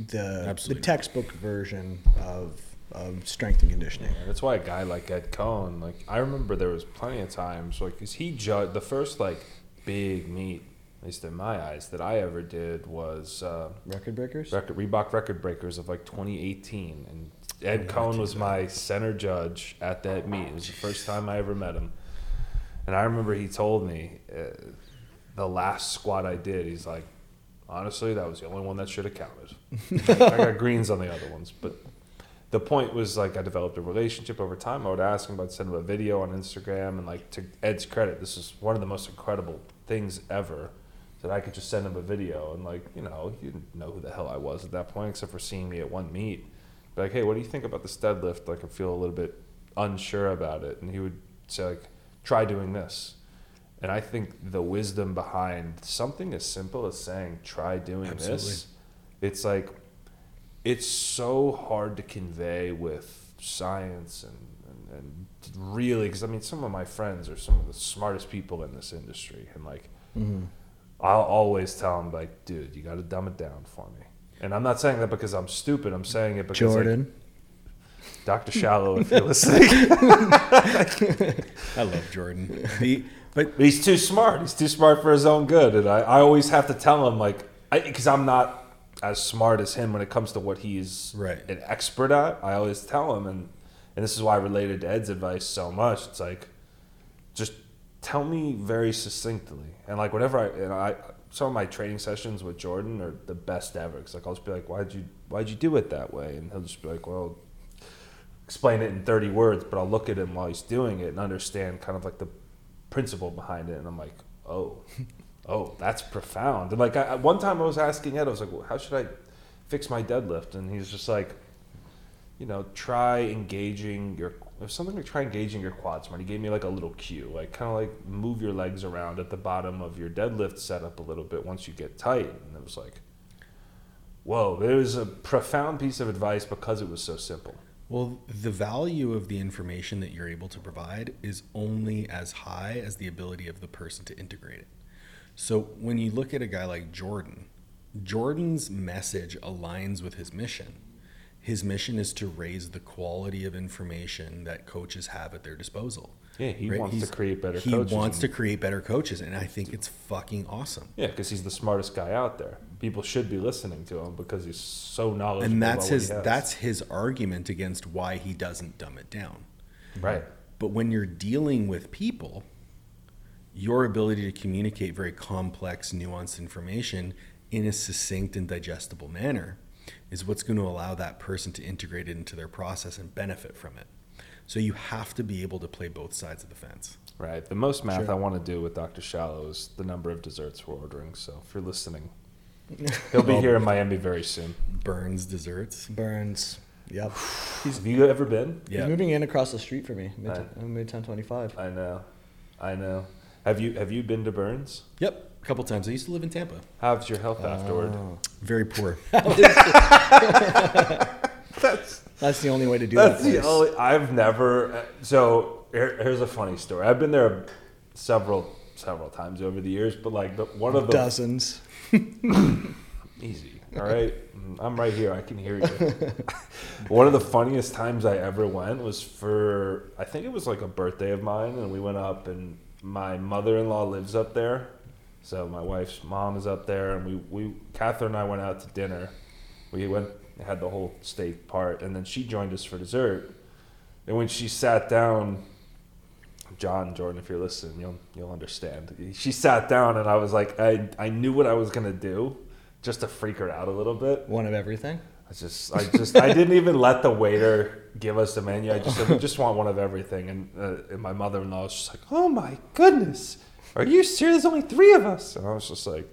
the Absolutely the textbook version of, of strength and conditioning. And that's why a guy like Ed Coan, like I remember there was plenty of times, like, cause he judged the first like big meet, at least in my eyes, that I ever did was uh, Record breakers. record Reebok record breakers of like 2018, and Ed Coan was my center judge at that meet. It was the first time I ever met him, and I remember he told me uh, the last squat I did. He's like, honestly, that was the only one that should have counted. I got greens on the other ones, but the point was like I developed a relationship over time. I would ask him about send him a video on Instagram, and like to Ed's credit, this is one of the most incredible things ever. That I could just send him a video, and like you know, he didn't know who the hell I was at that point, except for seeing me at one meet. Be like, hey, what do you think about this deadlift? Like I feel a little bit unsure about it, and he would say like, try doing this. And I think the wisdom behind something as simple as saying, try doing Absolutely. this, it's like it's so hard to convey with science and, and, and really because i mean some of my friends are some of the smartest people in this industry and like mm-hmm. I'll always tell him like dude you got to dumb it down for me and i'm not saying that because i'm stupid i'm saying it because like, Jordan. dr shallow if you're listening I love Jordan. The, but But he's too smart. He's too smart for his own good. And I, I always have to tell him, like, because I'm not as smart as him when it comes to what he's Right. an expert at. I always tell him, and, and this is why I related to Ed's advice so much. It's like, just tell me very succinctly. And, like, whatever I, and I, some of my training sessions with Jordan are the best ever. Because, like, I'll just be like, why'd you, why'd you do it that way? And he'll just be like, well, explain it in 30 words, but I'll look at him while he's doing it and understand kind of like the principle behind it. And I'm like, oh, oh, that's profound. And like, I- one time I was asking Ed, I was like, well, how should I fix my deadlift? And he's just like, you know, try engaging your, there's something like try engaging your quads more. He gave me like a little cue, like kind of like move your legs around at the bottom of your deadlift setup a little bit once you get tight. And it was like, whoa, it was a profound piece of advice because it was so simple. Well, the value of the information that you're able to provide is only as high as the ability of the person to integrate it. So when you look at a guy like Jordan, Jordan's message aligns with his mission. His mission is to raise the quality of information that coaches have at their disposal. Yeah, he wants to create better He coaches wants and- to create better coaches, and I think it's fucking awesome. Yeah, because he's the smartest guy out there. People should be listening to him because he's so knowledgeable. And that's his that's his argument against why he doesn't dumb it down. right. But when you're dealing with people, your ability to communicate very complex, nuanced information in a succinct and digestible manner is what's going to allow that person to integrate it into their process and benefit from it. So you have to be able to play both sides of the fence. Right. The most math Sure. I want to do with Dr. Shallow is the number of desserts we're ordering. So if you're listening, he'll be here in Miami very soon. Bern's desserts. Bern's. Yep. Have you ever been? Yeah. He's moving in across the street from me. Mid, Right. uh, mid 1025. I know. I know. Have you Have you been to Bern's? Yep, a couple times. I used to live in Tampa. How's your health afterward? Oh. Very poor. That's That's the only way to do That's that. the place. only. I've never. So here, here's a funny story. I've been there several several times over the years, but like the, one of the Dozens. easy. All right, Mm, I'm right here. I can hear you. one of the funniest times I ever went was for I think it was like a birthday of mine, and we went up, and my mother-in-law lives up there, so my wife's mom is up there, and we we Catherine and I went out to dinner. We went had the whole steak part, and then she joined us for dessert. And when she sat down, John Jordan, if you're listening, you'll you'll understand. She sat down, and I was like, I I knew what I was gonna do, just to freak her out a little bit. One of everything. I just, I just, I didn't even let the waiter give us the menu. I just said, we just want one of everything. And, uh, and my mother-in-law was just like, oh my goodness, are you serious? There's only three of us. And I was just like,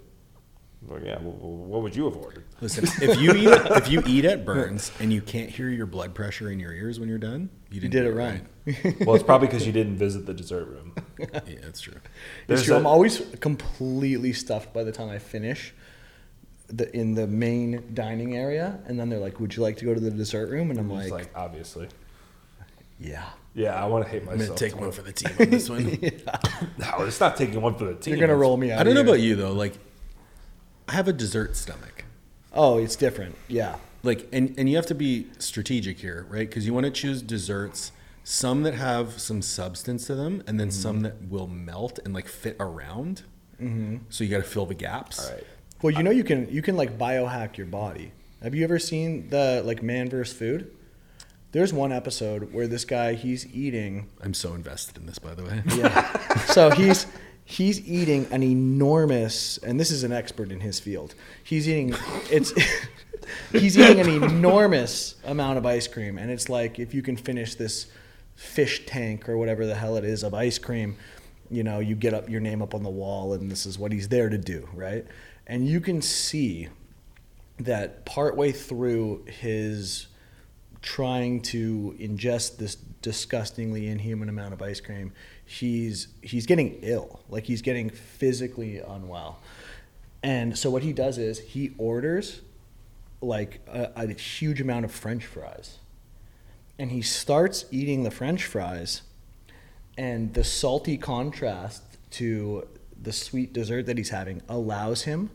well, yeah, well, what would you have ordered? Listen, if you eat if you eat at Bern's and you can't hear your blood pressure in your ears when you're done, you You didn't did it right. Well, it's probably because you didn't visit the dessert room. Yeah, that's true. It's There's true. a- I'm always completely stuffed by the time I finish the in the main dining area, and then they're like, "Would you like to go to the dessert room?" And I'm like, like, obviously. "Yeah." Yeah, I want to hate myself. I'm gonna myself. take tomorrow. one for the team on this one. No, it's not taking one for the team. You're gonna roll me out. I don't know here. about you though. Like, I have a dessert stomach. Oh, it's different. Yeah. Like, and and you have to be strategic here, right? Because you want to choose desserts, some that have some substance to them, and then some that will melt and like fit around. Mm-hmm. So you got to fill the gaps. All right. Well, you know you can you can like biohack your body. Have you ever seen the like Man vs. Food? There's one episode where this guy he's eating I'm so invested in this, by the way. Yeah. so he's he's eating an enormous, and this is an expert in his field. He's eating it's he's eating an enormous amount of ice cream, and it's like if you can finish this fish tank or whatever the hell it is of ice cream, you know, you get up your name up on the wall, and this is what he's there to do, right? And you can see that partway through his trying to ingest this disgustingly inhuman amount of ice cream, he's he's getting ill. Like he's getting physically unwell. And so what he does is he orders like a, a huge amount of french fries. And he starts eating the french fries and the salty contrast to the sweet dessert that he's having allows him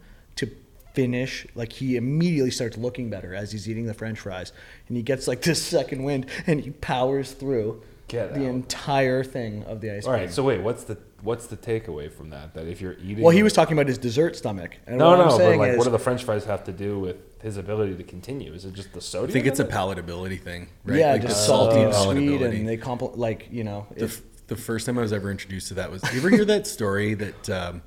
finish like he immediately starts looking better as he's eating the french fries and he gets like this second wind and he powers through Get the out. entire thing of the ice All cream. right. So wait, what's the what's the takeaway from that? That if you're eating, well, he was talking about his dessert stomach. And no, what I'm no. But like, is, what do the French fries have to do with his ability to continue? Is it just the I sodium? think it's a palatability thing, right? yeah, Like just salty and sweet, and they compl- like you know. the, it- f- the first time I was ever introduced to that was. You ever hear that story that um,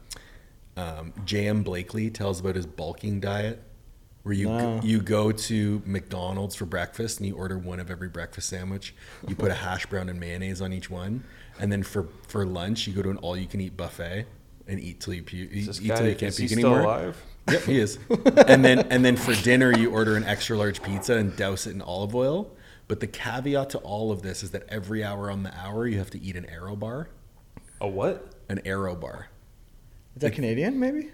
um, J.M. Blakley tells about his bulking diet, where you No. you go to McDonald's for breakfast and you order one of every breakfast sandwich. You put a hash brown and mayonnaise on each one, and then for for lunch you go to an all you can eat buffet and eat till you pu- eat, eat guy, till you can't is puke anymore. alive? Yep, he is. and then and then for dinner you order an extra large pizza and douse it in olive oil. But the caveat to all of this is that every hour on the hour you have to eat an Aero bar. A what? An Aero bar. Is that Canadian? Maybe.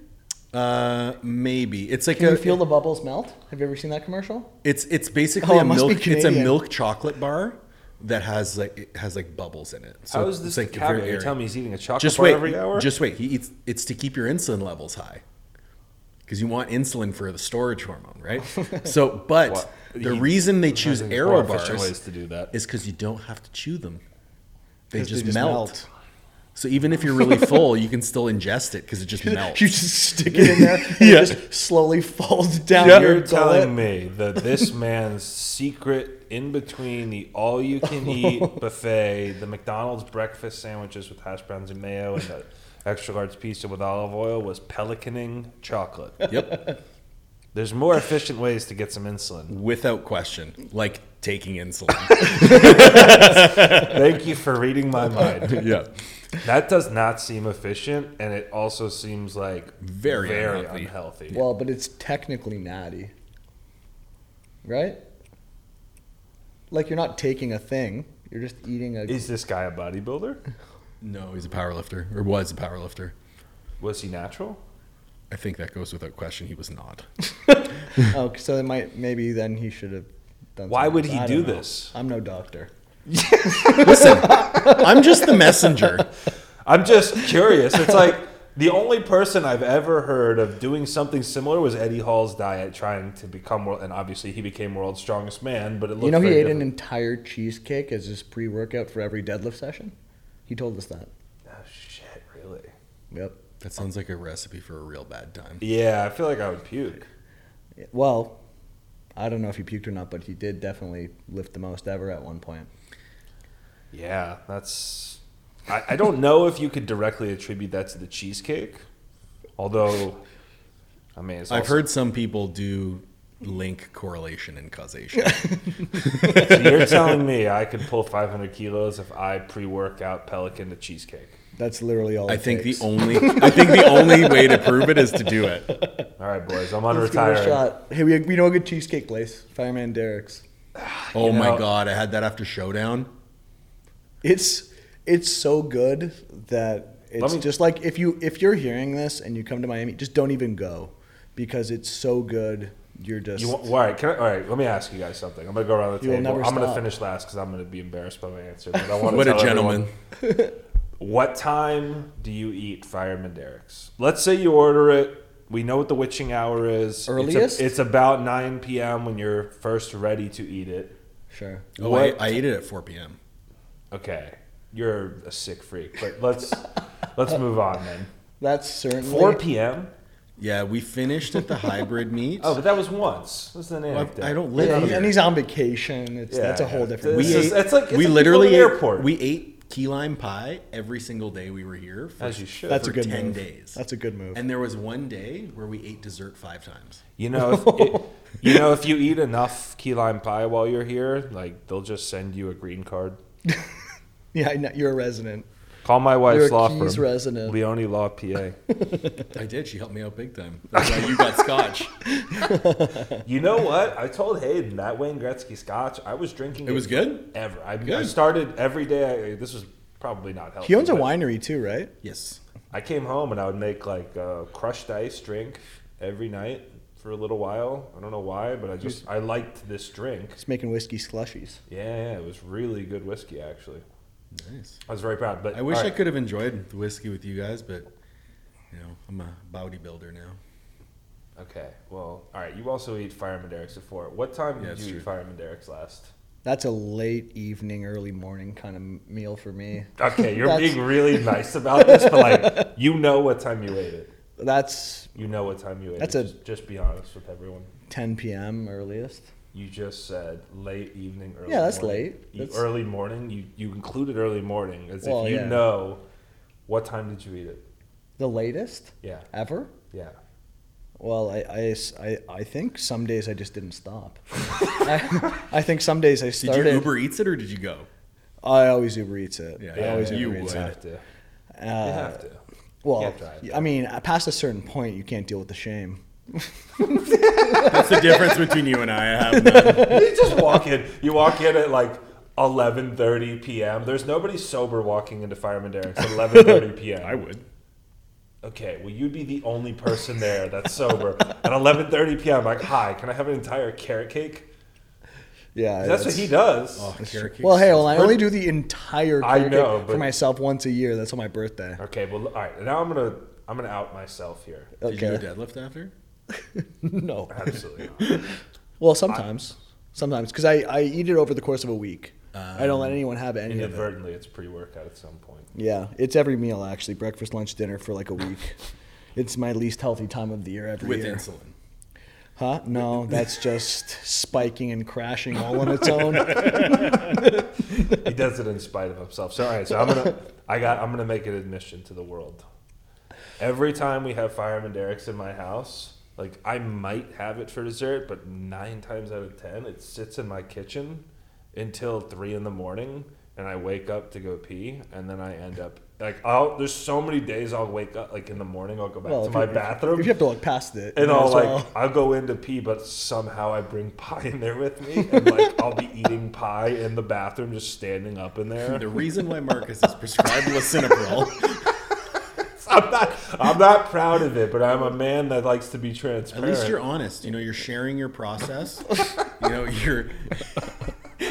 Uh, maybe it's like Can a you feel the bubbles melt? Have you ever seen that commercial? It's it's basically Oh, it a must milk. It's a milk chocolate bar that has like it has like bubbles in it. So How is it's this like the very caveat? You're telling me he's eating a chocolate Just bar wait. every hour? Just wait. He eats. It's to keep your insulin levels high. Because you want insulin for the storage hormone, right? So, but What? the He- reason they choose think there's Aero more efficient bars ways to do that. is because you don't have to chew them. they just, they melt. So even if you're really full, you can still ingest it because it just melts. You just stick it in there, and Yeah. it just slowly falls down You're your telling me that this man's secret in between the all you can eat oh. buffet, the McDonald's breakfast sandwiches with hash browns and mayo, and the extra large pizza with olive oil was pelicaning chocolate. Yep, There's more efficient ways to get some insulin. without question, like taking insulin. Thank you for reading my mind. yeah. That does not seem efficient, and it also seems like Very very unhealthy. unhealthy. Well, but it's technically natty, right? Like you're not taking a thing; you're just eating a. Is this guy a bodybuilder? No, he's a power lifter, or was a power lifter. Was he natural? I think that goes without question. He was not. oh, so it might maybe then he should have done. Why would else. he do know. this? I'm no doctor. Listen, I'm just the messenger. I'm just curious. It's like the only person I've ever heard of doing something similar was Eddie Hall's diet, trying to become world, and obviously he became world's strongest man. But it looked You know, he very ate an entire cheesecake as his pre-workout for every deadlift session. He told us that. Oh shit! Really? Yep. That sounds like a recipe for a real bad time. Yeah, I feel like I would puke. Well, I don't know if he puked or not, but he did definitely lift the most ever at one point. Yeah, that's. I, I don't know if you could directly attribute that to the cheesecake, although, I mean, it's I've also- heard some people do link correlation and causation. So you're telling me I could pull 500 kilos if I pre-workout Pelican to cheesecake? That's literally all. I it think takes. the only I think the only way to prove it is to do it. All right, boys, I'm Let's give it a shot. Hey, we, we know a good cheesecake place, Fireman Derek's. Oh You know- my god, I had that after showdown. It's it's so good that it's me- just like if you if you're hearing this and you come to Miami, just don't even go because it's so good. You're just You, wa- all right, can I, all right. Let me ask you guys something. I'm gonna go around the You table. never I'm gonna finish last because I'm gonna be embarrassed by my answer. But I want to What a tell everyone- gentleman. What time do you eat Fireman Derek's? Let's say you order it. We know what the witching hour is. It's a- Earliest? It's, about 9 p.m. when you're first ready to eat it. sure. Oh, What- I, I ate it at 4 p.m. Okay, you're a sick freak. But let's let's move on then. That's certainly 4 p.m. Yeah, we finished at the hybrid meet. Oh, but that was once. This is an Well, anecdote. I don't live Yeah, here. and he's on vacation. It's Yeah, that's a yeah. whole different. This we is- ate, it's like- it's we like literally people in ate, the airport. we ate key lime pie every single day we were here. For, As you should. That's a good 10 move. days. That's a good move. and there was one day where we ate dessert five times. You know, if it, you know, if you eat enough key lime pie while you're here, like they'll just send you a green card. yeah, I know, you're a resident. Call my wife's You're a law Keys firm, resident. Leone Law, PA. I did. She helped me out big time. That's why you got scotch. you know what? I told Hayden that Wayne Gretzky Scotch. I was drinking. It was good? Ever. I, I Good. started every day. I, this was probably not healthy. He owns a but winery too, right? Yes. I came home and I would make like a crushed ice drink every night for a little while. I don't know why, but I just I liked this drink. He's making whiskey slushies. Yeah, yeah, it was really good whiskey actually. Nice. I was very proud. But I wish all I could have enjoyed the whiskey with you guys, but you know, I'm a bodybuilder now. Okay. Well, all right. You also eat Fireman Derek's before. What time Yeah, did you true. eat Fireman Derek's last? That's a late evening, early morning kind of meal for me. Okay, you're being really nice about this, but like you know what time you ate it. That's You know what time you ate That's a- just, just be honest with everyone. 10 p.m. earliest. You just said late evening, early. Yeah, that's morning. late. You- That's- early morning. You you included early morning as Well, if you yeah. know what time did you eat it. The latest Yeah, ever? yeah. Well, I, I, I, I think some days I just didn't stop. I, I think some days I started. Did you Uber Eats it or did you go? I always Uber Eats it. Yeah, I yeah, always yeah, Uber you Eats You it. have to. You Uh, have to. Well, Can't drive. I mean, uh, past a certain point, you can't deal with the shame. That's the difference between you and I. I have none. you just walk in. You walk in at like 11:30 p.m. There's nobody sober walking into Fireman Derek's at 11:30 p.m. I would. Okay, well, you'd be the only person there that's sober at 11:30 p.m. Like, hi, can I have an entire carrot cake? Yeah, That's what he does. Oh, Well, hey, well, I only do the entire I carrot know, cake but- for myself once a year. That's on my birthday. Okay, well, all right. Now I'm gonna I'm gonna out myself here. good. Did you Okay. do a deadlift after? no. Absolutely. Not. Well, sometimes, sometimes, because I, I eat it over the course of a week. I don't let um, anyone have any of it. Inadvertently, it's pre-workout at some point. Yeah, it's every meal actually, breakfast, lunch, dinner for like a week. it's my least healthy time of the year every With year. insulin. Huh? No, that's just spiking and crashing all on its own. He does it in spite of himself. So all right, so I'm gonna I got I'm gonna make an admission to the world. Every time we have Fireman Derek's in my house, like I might have it for dessert, but nine times out of ten, it sits in my kitchen until three in the morning, and I wake up to go pee, and then I end up like I'll. There's so many days I'll wake up like in the morning. I'll go back Well, to my you- bathroom. If you have to look past it, and you I'll like well. I'll go in to pee, but somehow I bring pie in there with me, and like I'll be eating pie in the bathroom, just standing up in there. The reason why Marcus is prescribed lisinopril, I'm not I'm not proud of it, but I'm a man that likes to be transparent. at least you're honest. You know, you're sharing your process. You know, you're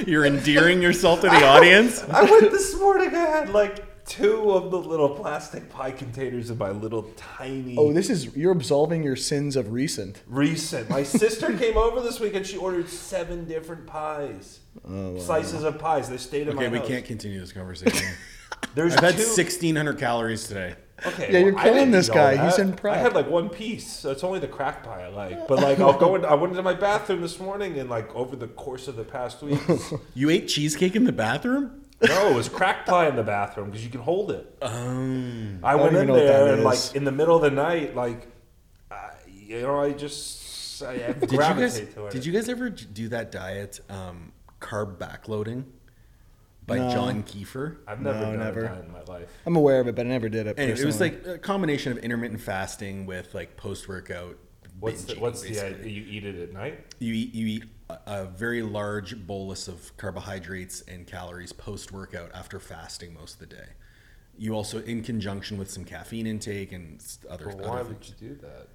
you're endearing yourself to the audience. I went this morning. I had like two of the little plastic pie containers in my little tiny. Oh, this is you're absolving your sins of recent. recent. My sister came over this week and she ordered seven different pies, oh, wow. slices of pies. They stayed in Okay, my we house. can't continue this conversation. There's I've had two- 1,600 calories today. Okay, Yeah, you're I killing this guy. He's in prep. I had like one piece. So it's only the crack pie I like. But like, I'll go in. I went into my bathroom this morning and like over the course of the past week, You ate cheesecake in the bathroom? No, it was crack pie in the bathroom because you can hold it. I don't went in there and like in the middle of the night, like, I, you know, I just just I, I Did you gravitate guys? toward Did you guys ever do that diet, um, carb backloading, by No. John Kiefer? I've never No, done never. a in my life. I'm aware of it, but I never did it. Anyway, it was like a combination of intermittent fasting with like post workout. What's the, what's the idea? You eat it at night? You eat you eat a, a very large bolus of carbohydrates and calories post workout after fasting most of the day. You also, in conjunction with some caffeine intake and s- other, Well, other why things. would you do that?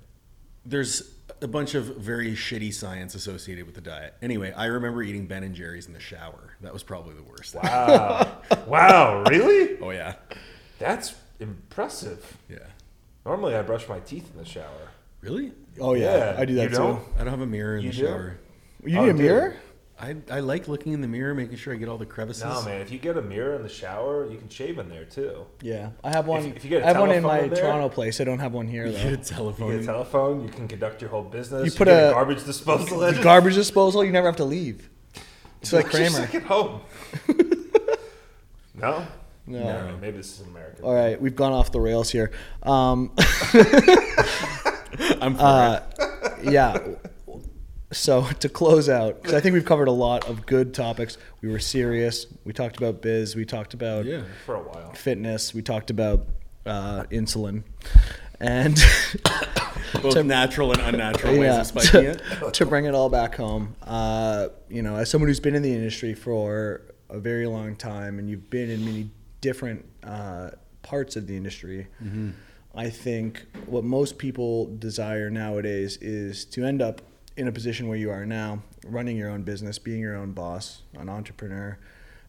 There's a bunch of very shitty science associated with the diet. Anyway, I remember eating Ben and Jerry's in the shower. That was probably the worst. Wow, wow, really? Oh yeah, That's impressive. yeah. Normally, I brush my teeth in the shower. Really? oh yeah, Yeah, I do that you too. don't? I don't have a mirror in You the do? shower. You Oh, need a dude. mirror? I, I like looking in the mirror, making sure I get all the crevices. No, man. If you get a mirror in the shower, you can shave in there too. Yeah, I have one. if you get a I have one in my in there- Toronto place. I don't have one here You though. get a You telephone. get a telephone. You can conduct your whole business. You You put get a- garbage disposal in. The garbage disposal, you never have to leave. It's like Watch your Kramer. second home. no. No. Never. Maybe this is an American. All right, we've gone off the rails here. Um, I'm uh, yeah. So to close out, because I think we've covered a lot of good topics. We were serious. We talked about biz. We talked about. Yeah. For a while. fitness. We talked about uh, insulin, and Both natural and unnatural ways yeah, of spiking it. to, to bring it all back home. Uh, you know, as someone who's been in the industry for a very long time, and you've been in many different uh, parts of the industry, I think what most people desire nowadays is to end up in a position where you are now, running your own business, being your own boss, an entrepreneur.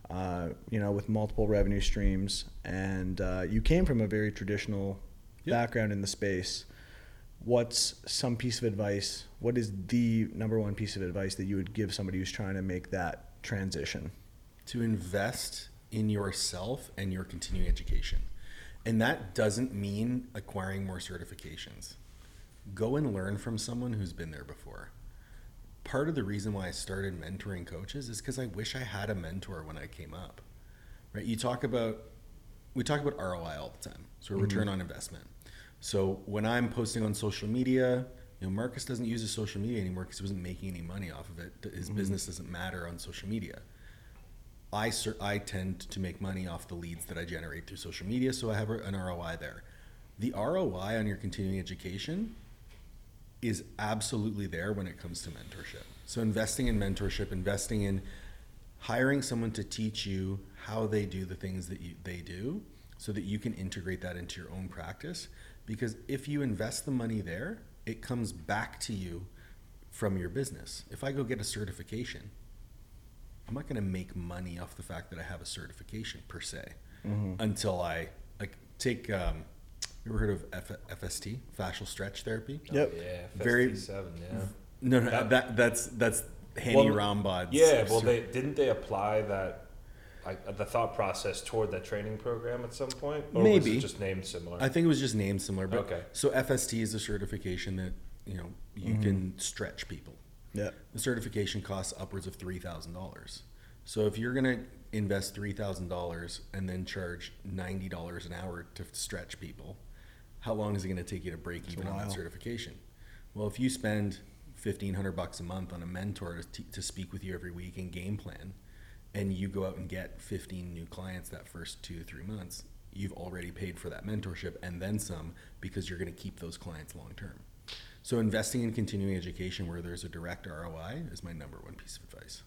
Uh, you know, with multiple revenue streams, and uh, you came from a very traditional Yep. background in the space what's some piece of advice what is the number one piece of advice that you would give somebody who's trying to make that transition to invest in yourself and your continuing education. And that doesn't mean acquiring more certifications. Go and learn from someone who's been there before. Part of the reason why I started mentoring coaches is because I wish I had a mentor when I came up. Right? You talk about we talk about ROI all the time. So mm-hmm. return on investment. So when I'm posting on social media, you know, Marcus doesn't use his social media anymore because he wasn't making any money off of it. His mm-hmm. business doesn't matter on social media. I cer- I tend to make money off the leads that I generate through social media, so I have an ROI there. The ROI on your continuing education is absolutely there when it comes to mentorship. So investing in mentorship, investing in hiring someone to teach you how they do the things that you, they do so that you can integrate that into your own practice because if you invest the money there, it comes back to you from your business. If I go get a certification, I'm not going to make money off the fact that I have a certification per se until I like take. Um, you ever heard of F- FST, fascial stretch therapy? Oh, yep. Oh, Yeah. Very- Very seven. Yeah. No, no, That- that, that's that's Hany Well, Rambod's. Yeah. Well, they didn't they apply that. Like the thought process toward that training program at some point, or was Maybe. it just named similar? I think it was just named similar, but Okay. so FST is a certification that you know you mm-hmm. can stretch people. yeah The certification costs upwards of three thousand dollars. So if you're gonna invest three thousand dollars and then charge ninety dollars an hour to stretch people, how long is it gonna take you to break even on that certification? Well, if you spend fifteen hundred bucks a month on a mentor to, t- to speak with you every week and game plan, and you go out and get fifteen new clients that first two three months, you've already paid for that mentorship and then some because you're gonna keep those clients long term. So investing in continuing education where there's a direct ROI is my number one piece of advice.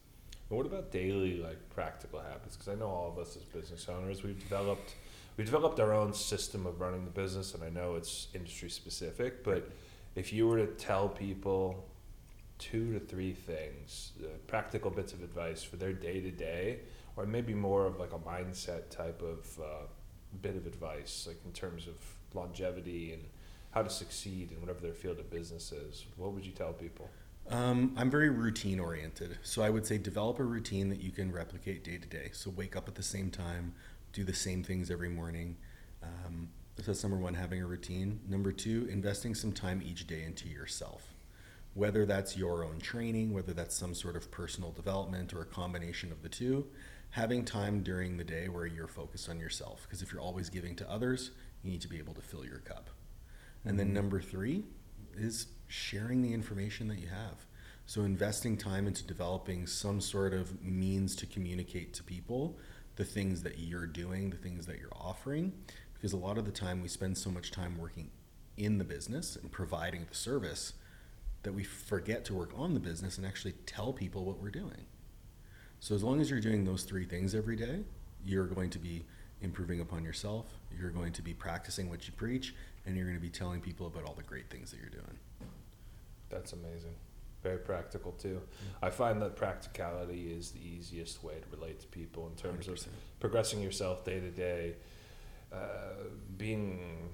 And what about daily like practical habits? Because I know all of us as business owners, we've developed we developed our own system of running the business, and I know it's industry specific. But if you were to tell people two to three things, uh, practical bits of advice for their day to day, or maybe more of like a mindset type of uh, bit of advice, like in terms of longevity and how to succeed in whatever their field of business is, what would you tell people? Um, I'm very routine oriented. So I would say develop a routine that you can replicate day to day. So wake up at the same time, do the same things every morning. Um, so that's number one, having a routine. Number two, investing some time each day into yourself. Whether that's your own training, whether that's some sort of personal development or a combination of the two, having time during the day where you're focused on yourself. Because if you're always giving to others, you need to be able to fill your cup. And then number three, is sharing the information that you have. So investing time into developing some sort of means to communicate to people the things that you're doing, the things that you're offering, because a lot of the time we spend so much time working in the business and providing the service that we forget to work on the business and actually tell people what we're doing. So as long as you're doing those three things every day, you're going to be improving upon yourself, you're going to be practicing what you preach, and you're going to be telling people about all the great things that you're doing. That's amazing. Very practical too. I find that practicality is the easiest way to relate to people in terms 100%. of progressing yourself day to day. Uh, Being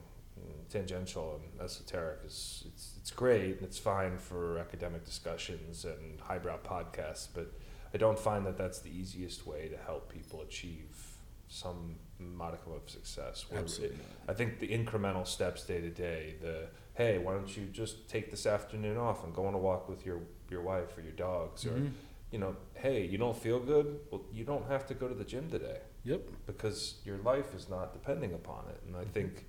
tangential and esoteric is it's, it's great and it's fine for academic discussions and highbrow podcasts, but I don't find that that's the easiest way to help people achieve some modicum of success. Absolutely. it- I think the incremental steps day to day, the hey, why don't you just take this afternoon off and go on a walk with your your wife or your dogs, or Mhm. you know, hey, you don't feel good, well, you don't have to go to the gym today Yep. because your life is not depending upon it. And I think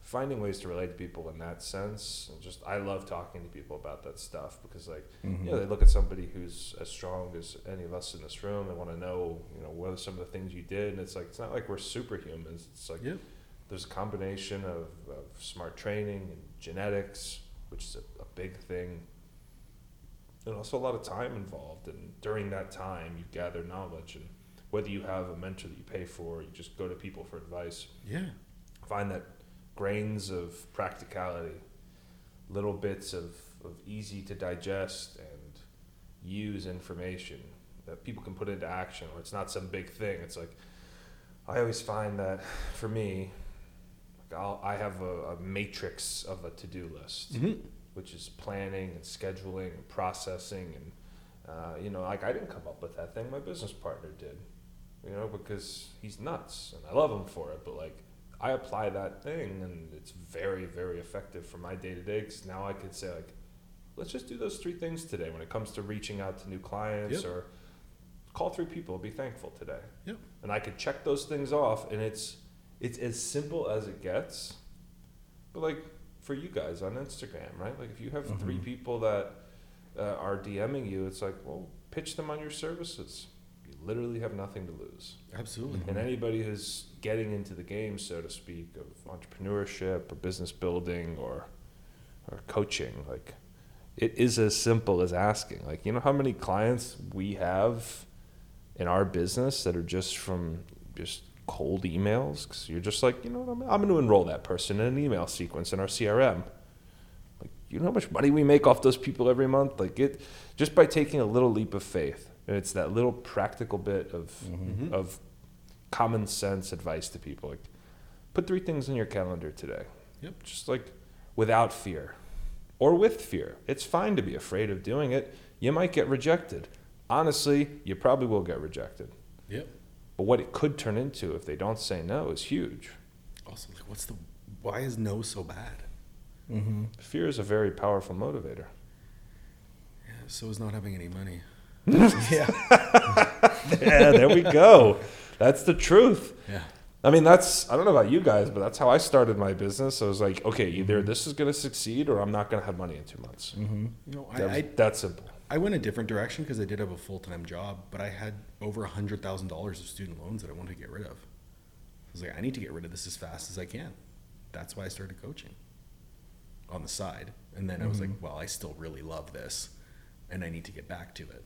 finding ways to relate to people in that sense, and just I love talking to people about that stuff because like Mm-hmm. you know, they look at somebody who's as strong as any of us in this room. They want to know, you know, what are some of the things you did. And it's like it's not like we're superhumans. It's like Yep. There's a combination of, of smart training and genetics, which is a, a big thing, and also a lot of time involved. And during that time, you gather knowledge. And whether you have a mentor that you pay for, or you just go to people for advice, Yeah. find that grains of practicality, little bits of, of easy to digest and use information that people can put into action, or it's not some big thing. It's like, I always find that for me, I'll, I have a, a matrix of a to do list, Mhm. which is planning and scheduling and processing. And, uh, you know, like I didn't come up with that thing, my business partner did, you know, because he's nuts and I love him for it. But like, I apply that thing and it's very, very effective for my day to day because now I could say, like, let's just do those three things today when it comes to reaching out to new clients Yep. or call three people, be thankful today. Yep. And I could check those things off and it's it's as simple as it gets. But like for you guys on Instagram, right? Like if you have three people that uh, are DMing you, it's like, well, pitch them on your services. You literally have nothing to lose. Absolutely. And anybody who's getting into the game, so to speak, of entrepreneurship or business building or or coaching, like it is as simple as asking. Like, you know how many clients we have in our business that are just from just cold emails? Because you're just like, you know what, I'm, I'm going to enroll that person in an email sequence in our CRM. Like, you know how much money we make off those people every month? Like, it just by taking a little leap of faith. And it's that little practical bit of Mhm. of common sense advice to people. Like, put three things in your calendar today. Yep. Just like without fear or with fear. It's fine to be afraid of doing it. You might get rejected. Honestly, you probably will get rejected. Yep. But what it could turn into if they don't say no is huge. Also, like, what's the why is no so bad? Mm-hmm. Fear is a very powerful motivator. Yeah, so is not having any money. yeah. yeah, there we go. That's the truth. Yeah. I mean, that's, I don't know about you guys, but that's how I started my business. I was like, okay, either this is going to succeed or I'm not going to have money in two months. Mm-hmm. You know, I, That, was, I, that simple. I went a different direction because I did have a full time job, but I had over a hundred thousand dollars of student loans that I wanted to get rid of. I was like, I need to get rid of this as fast as I can. That's why I started coaching on the side. And then I was like, mm-hmm. well, I still really love this and I need to get back to it.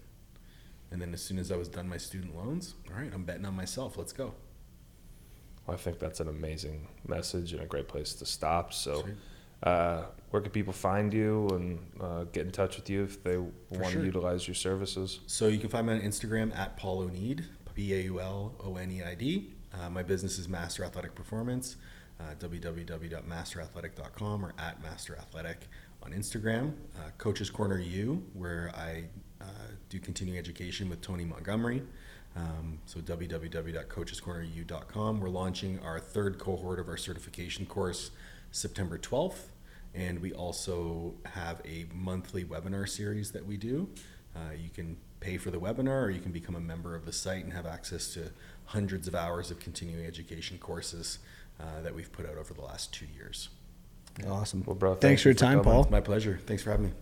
And then as soon as I was done my student loans, all right, I'm betting on myself. Let's go. I think that's an amazing message and a great place to stop. So, Sweet. Uh, where can people find you and uh, get in touch with you if they want sure. to utilize your services? So you can find me on Instagram at Paul Oneid, P A U L O N E I D. Uh, my business is Master Athletic Performance, uh, www.masterathletic.com or at Master Athletic on Instagram. Uh, Coach's Corner U, where I uh, do continuing education with Tony Montgomery. Um, so www.coachescorneru.com. We're launching our third cohort of our certification course September 12th. And we also have a monthly webinar series that we do. Uh, you can pay for the webinar or you can become a member of the site and have access to hundreds of hours of continuing education courses uh, that we've put out over the last two years. Awesome. Well, bro, thanks thank for your time, coming. Paul. My pleasure. Thanks for having me.